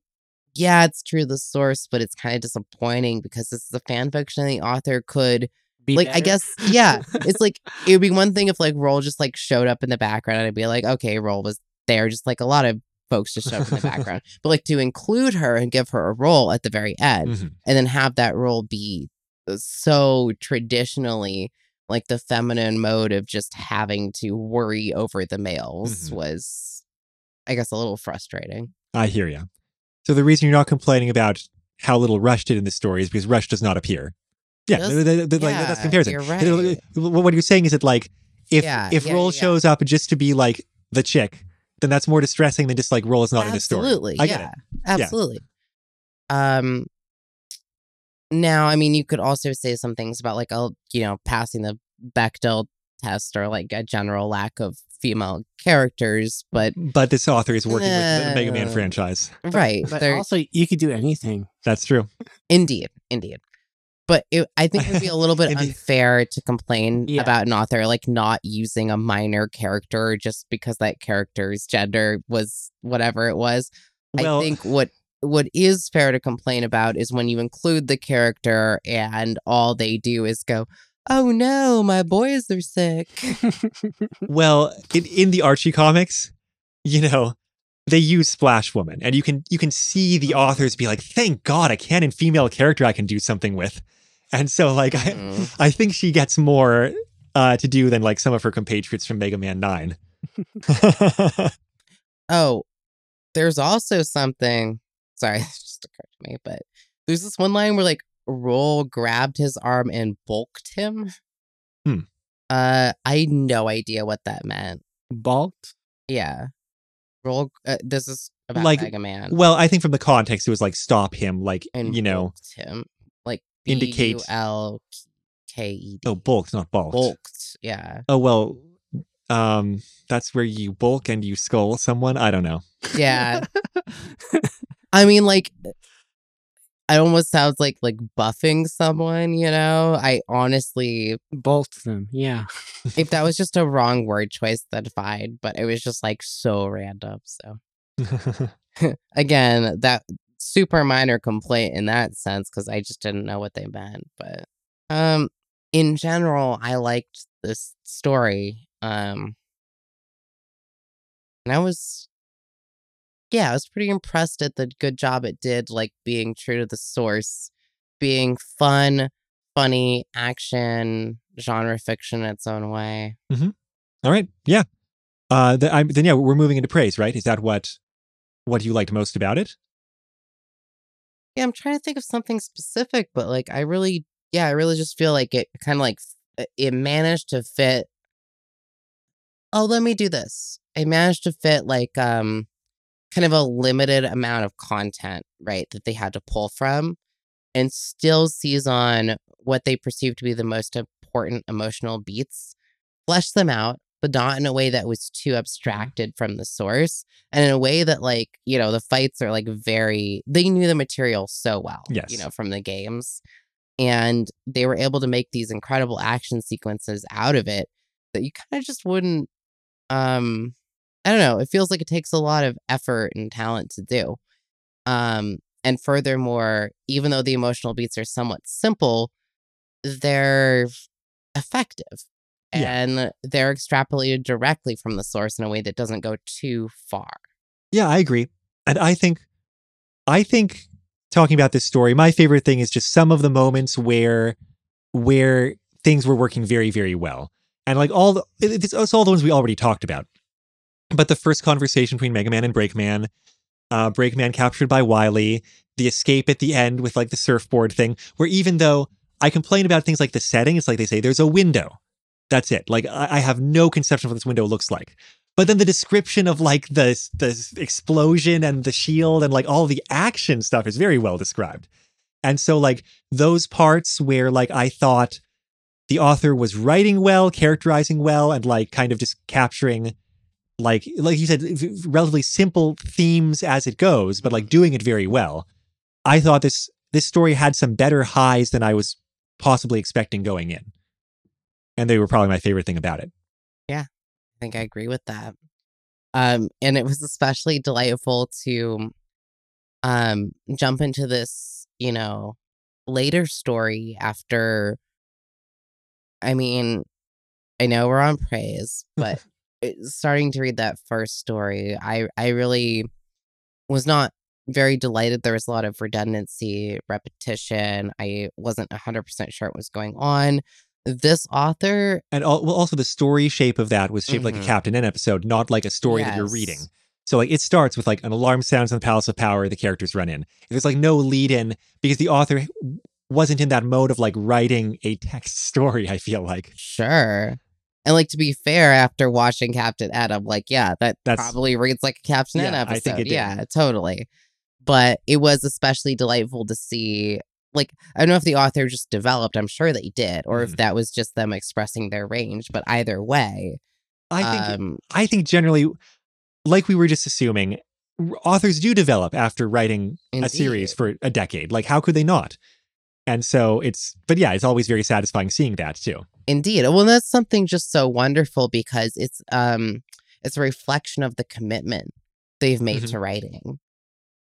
yeah, it's true the source, but it's kind of disappointing because this is a fan fiction. And the author could, Be like, I guess, yeah, it's like it would be one thing if like Roll just like showed up in the background, and I'd be like, okay, Roll was there, just like a lot of folks just up in the background. But like to include her and give her a role at the very end, Mhm. and then have that role be so traditionally like the feminine mode of just having to worry over the males Mhm. was i guess a little frustrating I hear you. So the reason you're not complaining about how little Rush did in this story is because Rush does not appear. Yeah, Does- th- th- th- like, that's comparison. you're right. What what you're saying is that like if Yeah, if yeah, Roll yeah. shows up just to be like the chick, then that's more distressing than just like Roll is not in the story. absolutely I get yeah it. absolutely um now i mean you could also say some things about like a you know passing the bechdel test or like a general lack of female characters but But this author is working with the Mega Man Uh, franchise. right But they're- also, you could do anything. That's true. Indeed, indeed. But it, I think it would be a little bit unfair to complain Yeah. about an author like not using a minor character just because that character's gender was whatever it was. Well, I think what what is fair to complain about is when you include the character and all they do is go, "Oh no, my boys are sick." well, in, in the Archie comics, you know, they use Splash Woman, and you can you can see the authors be like, "Thank God, a canon female character I can do something with," and so like I, Mhm. I think she gets more uh, to do than like some of her compatriots from Mega Man Nine. Oh, there's also something. Sorry, this just occurred to me, but there's this one line where like Roll grabbed his arm and bulked him. Hmm. Uh, I had no idea what that meant. Balt. Yeah, Uh, this is about Like, Mega Man well, I think from the context, it was like stop him, like and you know, him like indicate- L K E D. oh, bulked, not bulked. bulked. Yeah, Oh well, um, that's where you bulk and you skull someone. I don't know. yeah. I mean, like, it almost sounds like like buffing someone. You know, I honestly both them. Yeah. if that was just a wrong word choice, then fine. But it was just like so random. So again, that super minor complaint in that sense because I just didn't know what they meant. But um, in general, I liked this story. Um, and I was, yeah, I was pretty impressed at the good job it did, like being true to the source, being fun, funny, action, genre fiction in its own way. All right, yeah. Uh, th- I'm, then yeah, we're moving into praise, right? Is that what what you liked most about it? Yeah, I'm trying to think of something specific, but like I really, yeah, I really just feel like it kind of like it managed to fit. Oh, let me do this. It managed to fit like um kind of a limited amount of content, right, that they had to pull from and still seize on what they perceive to be the most important emotional beats, flesh them out, but not in a way that was too abstracted from the source and in a way that like you know the fights are like very they knew the material so well Yes. you know from the games and they were able to make these incredible action sequences out of it that you kind of just wouldn't um i don't know it feels like it takes a lot of effort and talent to do um and furthermore, even though the emotional beats are somewhat simple, they're effective. Yeah. And they're extrapolated directly from the source in a way that doesn't go too far. Yeah, I agree. And I think, I think talking about this story, my favorite thing is just some of the moments where, where things were working very, very well. And like all the, it's, it's all the ones we already talked about. But the first conversation between Mega Man and Breakman, uh, Breakman captured by Wily, the escape at the end with like the surfboard thing, where even though I complain about things like the setting, it's like they say there's a window. That's it. Like I, I have no conception of what this window looks like. But then the description of like the the explosion and the shield and like all the action stuff is very well described. And so like those parts where like I thought the author was writing well, characterizing well, and like kind of just capturing like like you said relatively simple themes as it goes, but like doing it very well. I thought this this story had some better highs than I was possibly expecting going in. And they were probably my favorite thing about it. Yeah. I think I agree with that. Um, and it was especially delightful to um jump into this, you know, later story after I mean, I know we're on praise, but starting to read that first story, I I really was not very delighted. There was a lot of redundancy, repetition. I wasn't 100% sure what was going on. This author And al- well, also the story shape of that was shaped like a Mhm. Captain N episode, not like a story that you're reading. So like it starts with like an alarm sounds in the Palace of Power, the characters run in. There's like no lead in because the author wasn't in that mode of like writing a text story, I feel like. Sure. And like to be fair, after watching Captain Adam, like, yeah, that That's- probably reads like a Captain Yeah, I episode. think it did. Yeah, totally. But it was especially delightful to see. Like, I don't know if the author just developed. I'm sure they did, or if Mhm. that was just them expressing their range. But either way, I think um, I think generally, like we were just assuming, authors do develop after writing a series for a decade. Like, how could they not? And so it's, but yeah, it's always very satisfying seeing that too. Indeed. Well, that's something just so wonderful because it's um it's a reflection of the commitment they've made Mhm. to writing.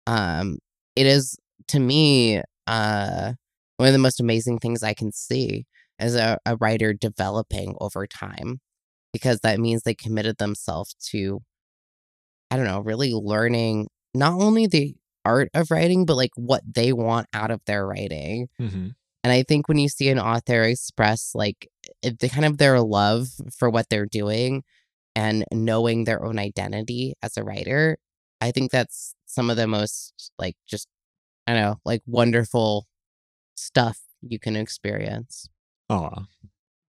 Um it is to me uh one of the most amazing things I can see as a, a writer developing over time because that means they committed themselves to I don't know, really learning not only the art of writing but like what they want out of their writing. Mm-hmm. And I think when you see an author express like the kind of their love for what they're doing and knowing their own identity as a writer, I think that's some of the most like just I don't know, like wonderful stuff you can experience. Aw.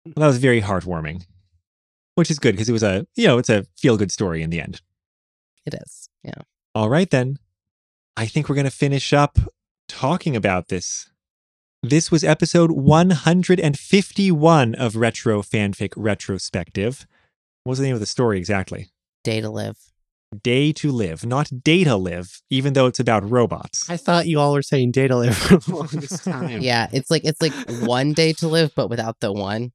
Well, that was very heartwarming, which is good because it was a, you know, it's a feel good story in the end. It is. Yeah. All right, then. I think we're going to finish up talking about this. This was episode 151 of Retro Fanfic Retrospective. What was the name of the story exactly? Day to live. Day to Live, not Data Live, even though it's about robots. I thought you all were saying data live for the longest time. Yeah, it's like it's like one day to live, but without the one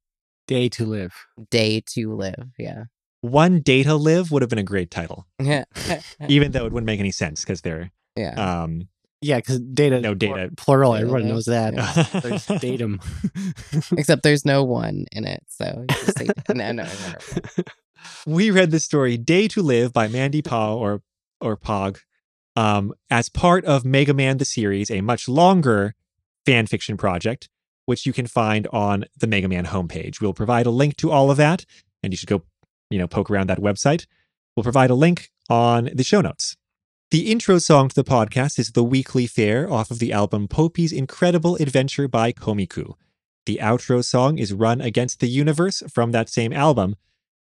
Day to live. day to live. Yeah. One Data Live would have been a great title, yeah. even though it wouldn't make any sense because they're um Yeah, because data. No, data. Plural. Data Everyone knows that. There's datum. Except there's no one in it. So you just say, no, no, we read the story Day to Live by Mandy Paw or or Pog um, as part of Mega Man the series, a much longer fan fiction project, which you can find on the Mega Man homepage. We'll provide a link to all of that, and you should go, you know, poke around that website. We'll provide a link on the show notes. The intro song to the podcast is The Weekly Fair off of the album Poupi's Incredible Adventure by Komiku. The outro song is Run Against the Universe from that same album,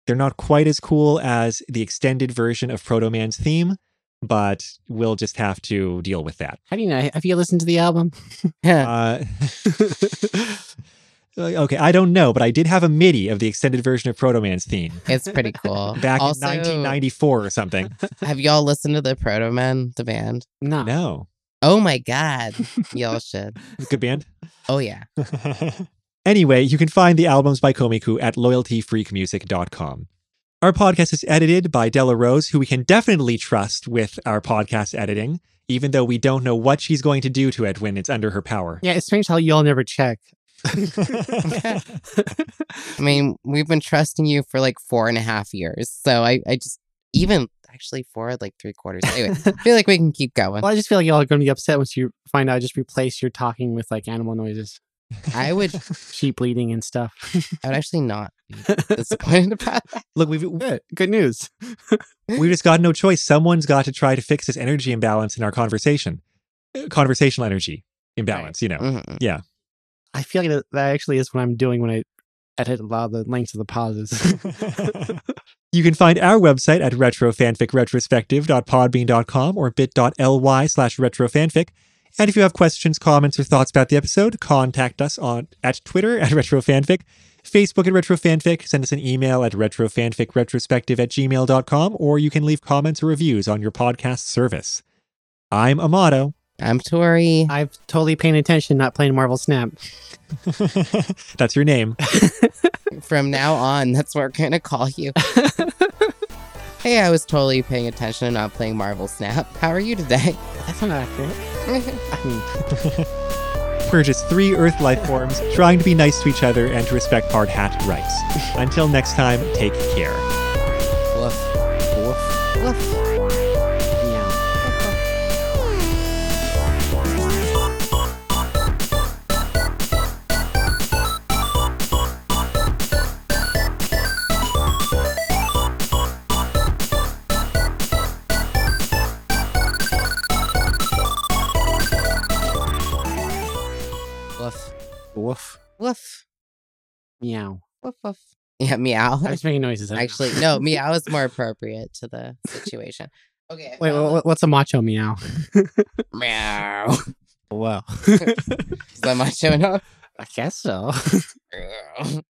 they're not quite as cool as the extended version of Proto Man's theme, but we'll just have to deal with that. How do you know? Have you listened to the album? Uh, Uh, okay, I don't know, but I did have a MIDI of the extended version of Proto Man's theme It's pretty cool. back also, in 1994 or something. Have y'all listened to the Proto Man, the band? No. No, Oh my god, y'all should. good band. Oh yeah, anyway, you can find the albums by Komiku at loyaltyfreakmusic.com. Our podcast is edited by Della Rose, who we can definitely trust with our podcast editing. even though we don't know what she's going to do to it when it's under her power. Yeah, it's strange how y'all never check. I mean, we've been trusting you for like four and a half years. So I, I just, even actually four, like three quarters. Anyway, I feel like we can keep going. Well, I just feel like y'all are going to be upset once you find out I just replace your talking with like animal noises, I would, sheep bleating and stuff. I would actually not be disappointed about that. Look, we've Good, good news. we've just got no choice. Someone's got to try to fix this energy imbalance in our conversation, Uh, conversational energy imbalance. You know, Mhm. I feel like that, that actually is what I'm doing when I edit a lot of the lengths of the pauses. You can find our website at retrofanficretrospective.podbean.com or bit.ly slash retrofanfic. And if you have questions, comments, or thoughts about the episode, contact us on at Twitter at retrofanfic, Facebook at retrofanfic, send us an email at retrofanficretrospective at gmail.com, or you can leave comments or reviews on your podcast service. I'm Amado. I'm Tory. I've totally paying attention, not playing Marvel Snap. That's your name. From now on, that's what we're going to call you. hey, I was totally paying attention and not playing Marvel Snap. How are you today? That's not accurate. I mean, We're just three Earth life forms trying to be nice to each other and to respect hard hat rights. Until next time, take care. Woof. woof. Woof. Woof. Woof. Woof. Meow. Woof. Woof. Yeah, meow. I was making noises. I don't know. Actually, no, meow is more appropriate to the situation. Okay. Wait, found um wha- what's a macho meow? Meow. Whoa. Is that my show enough? I guess so.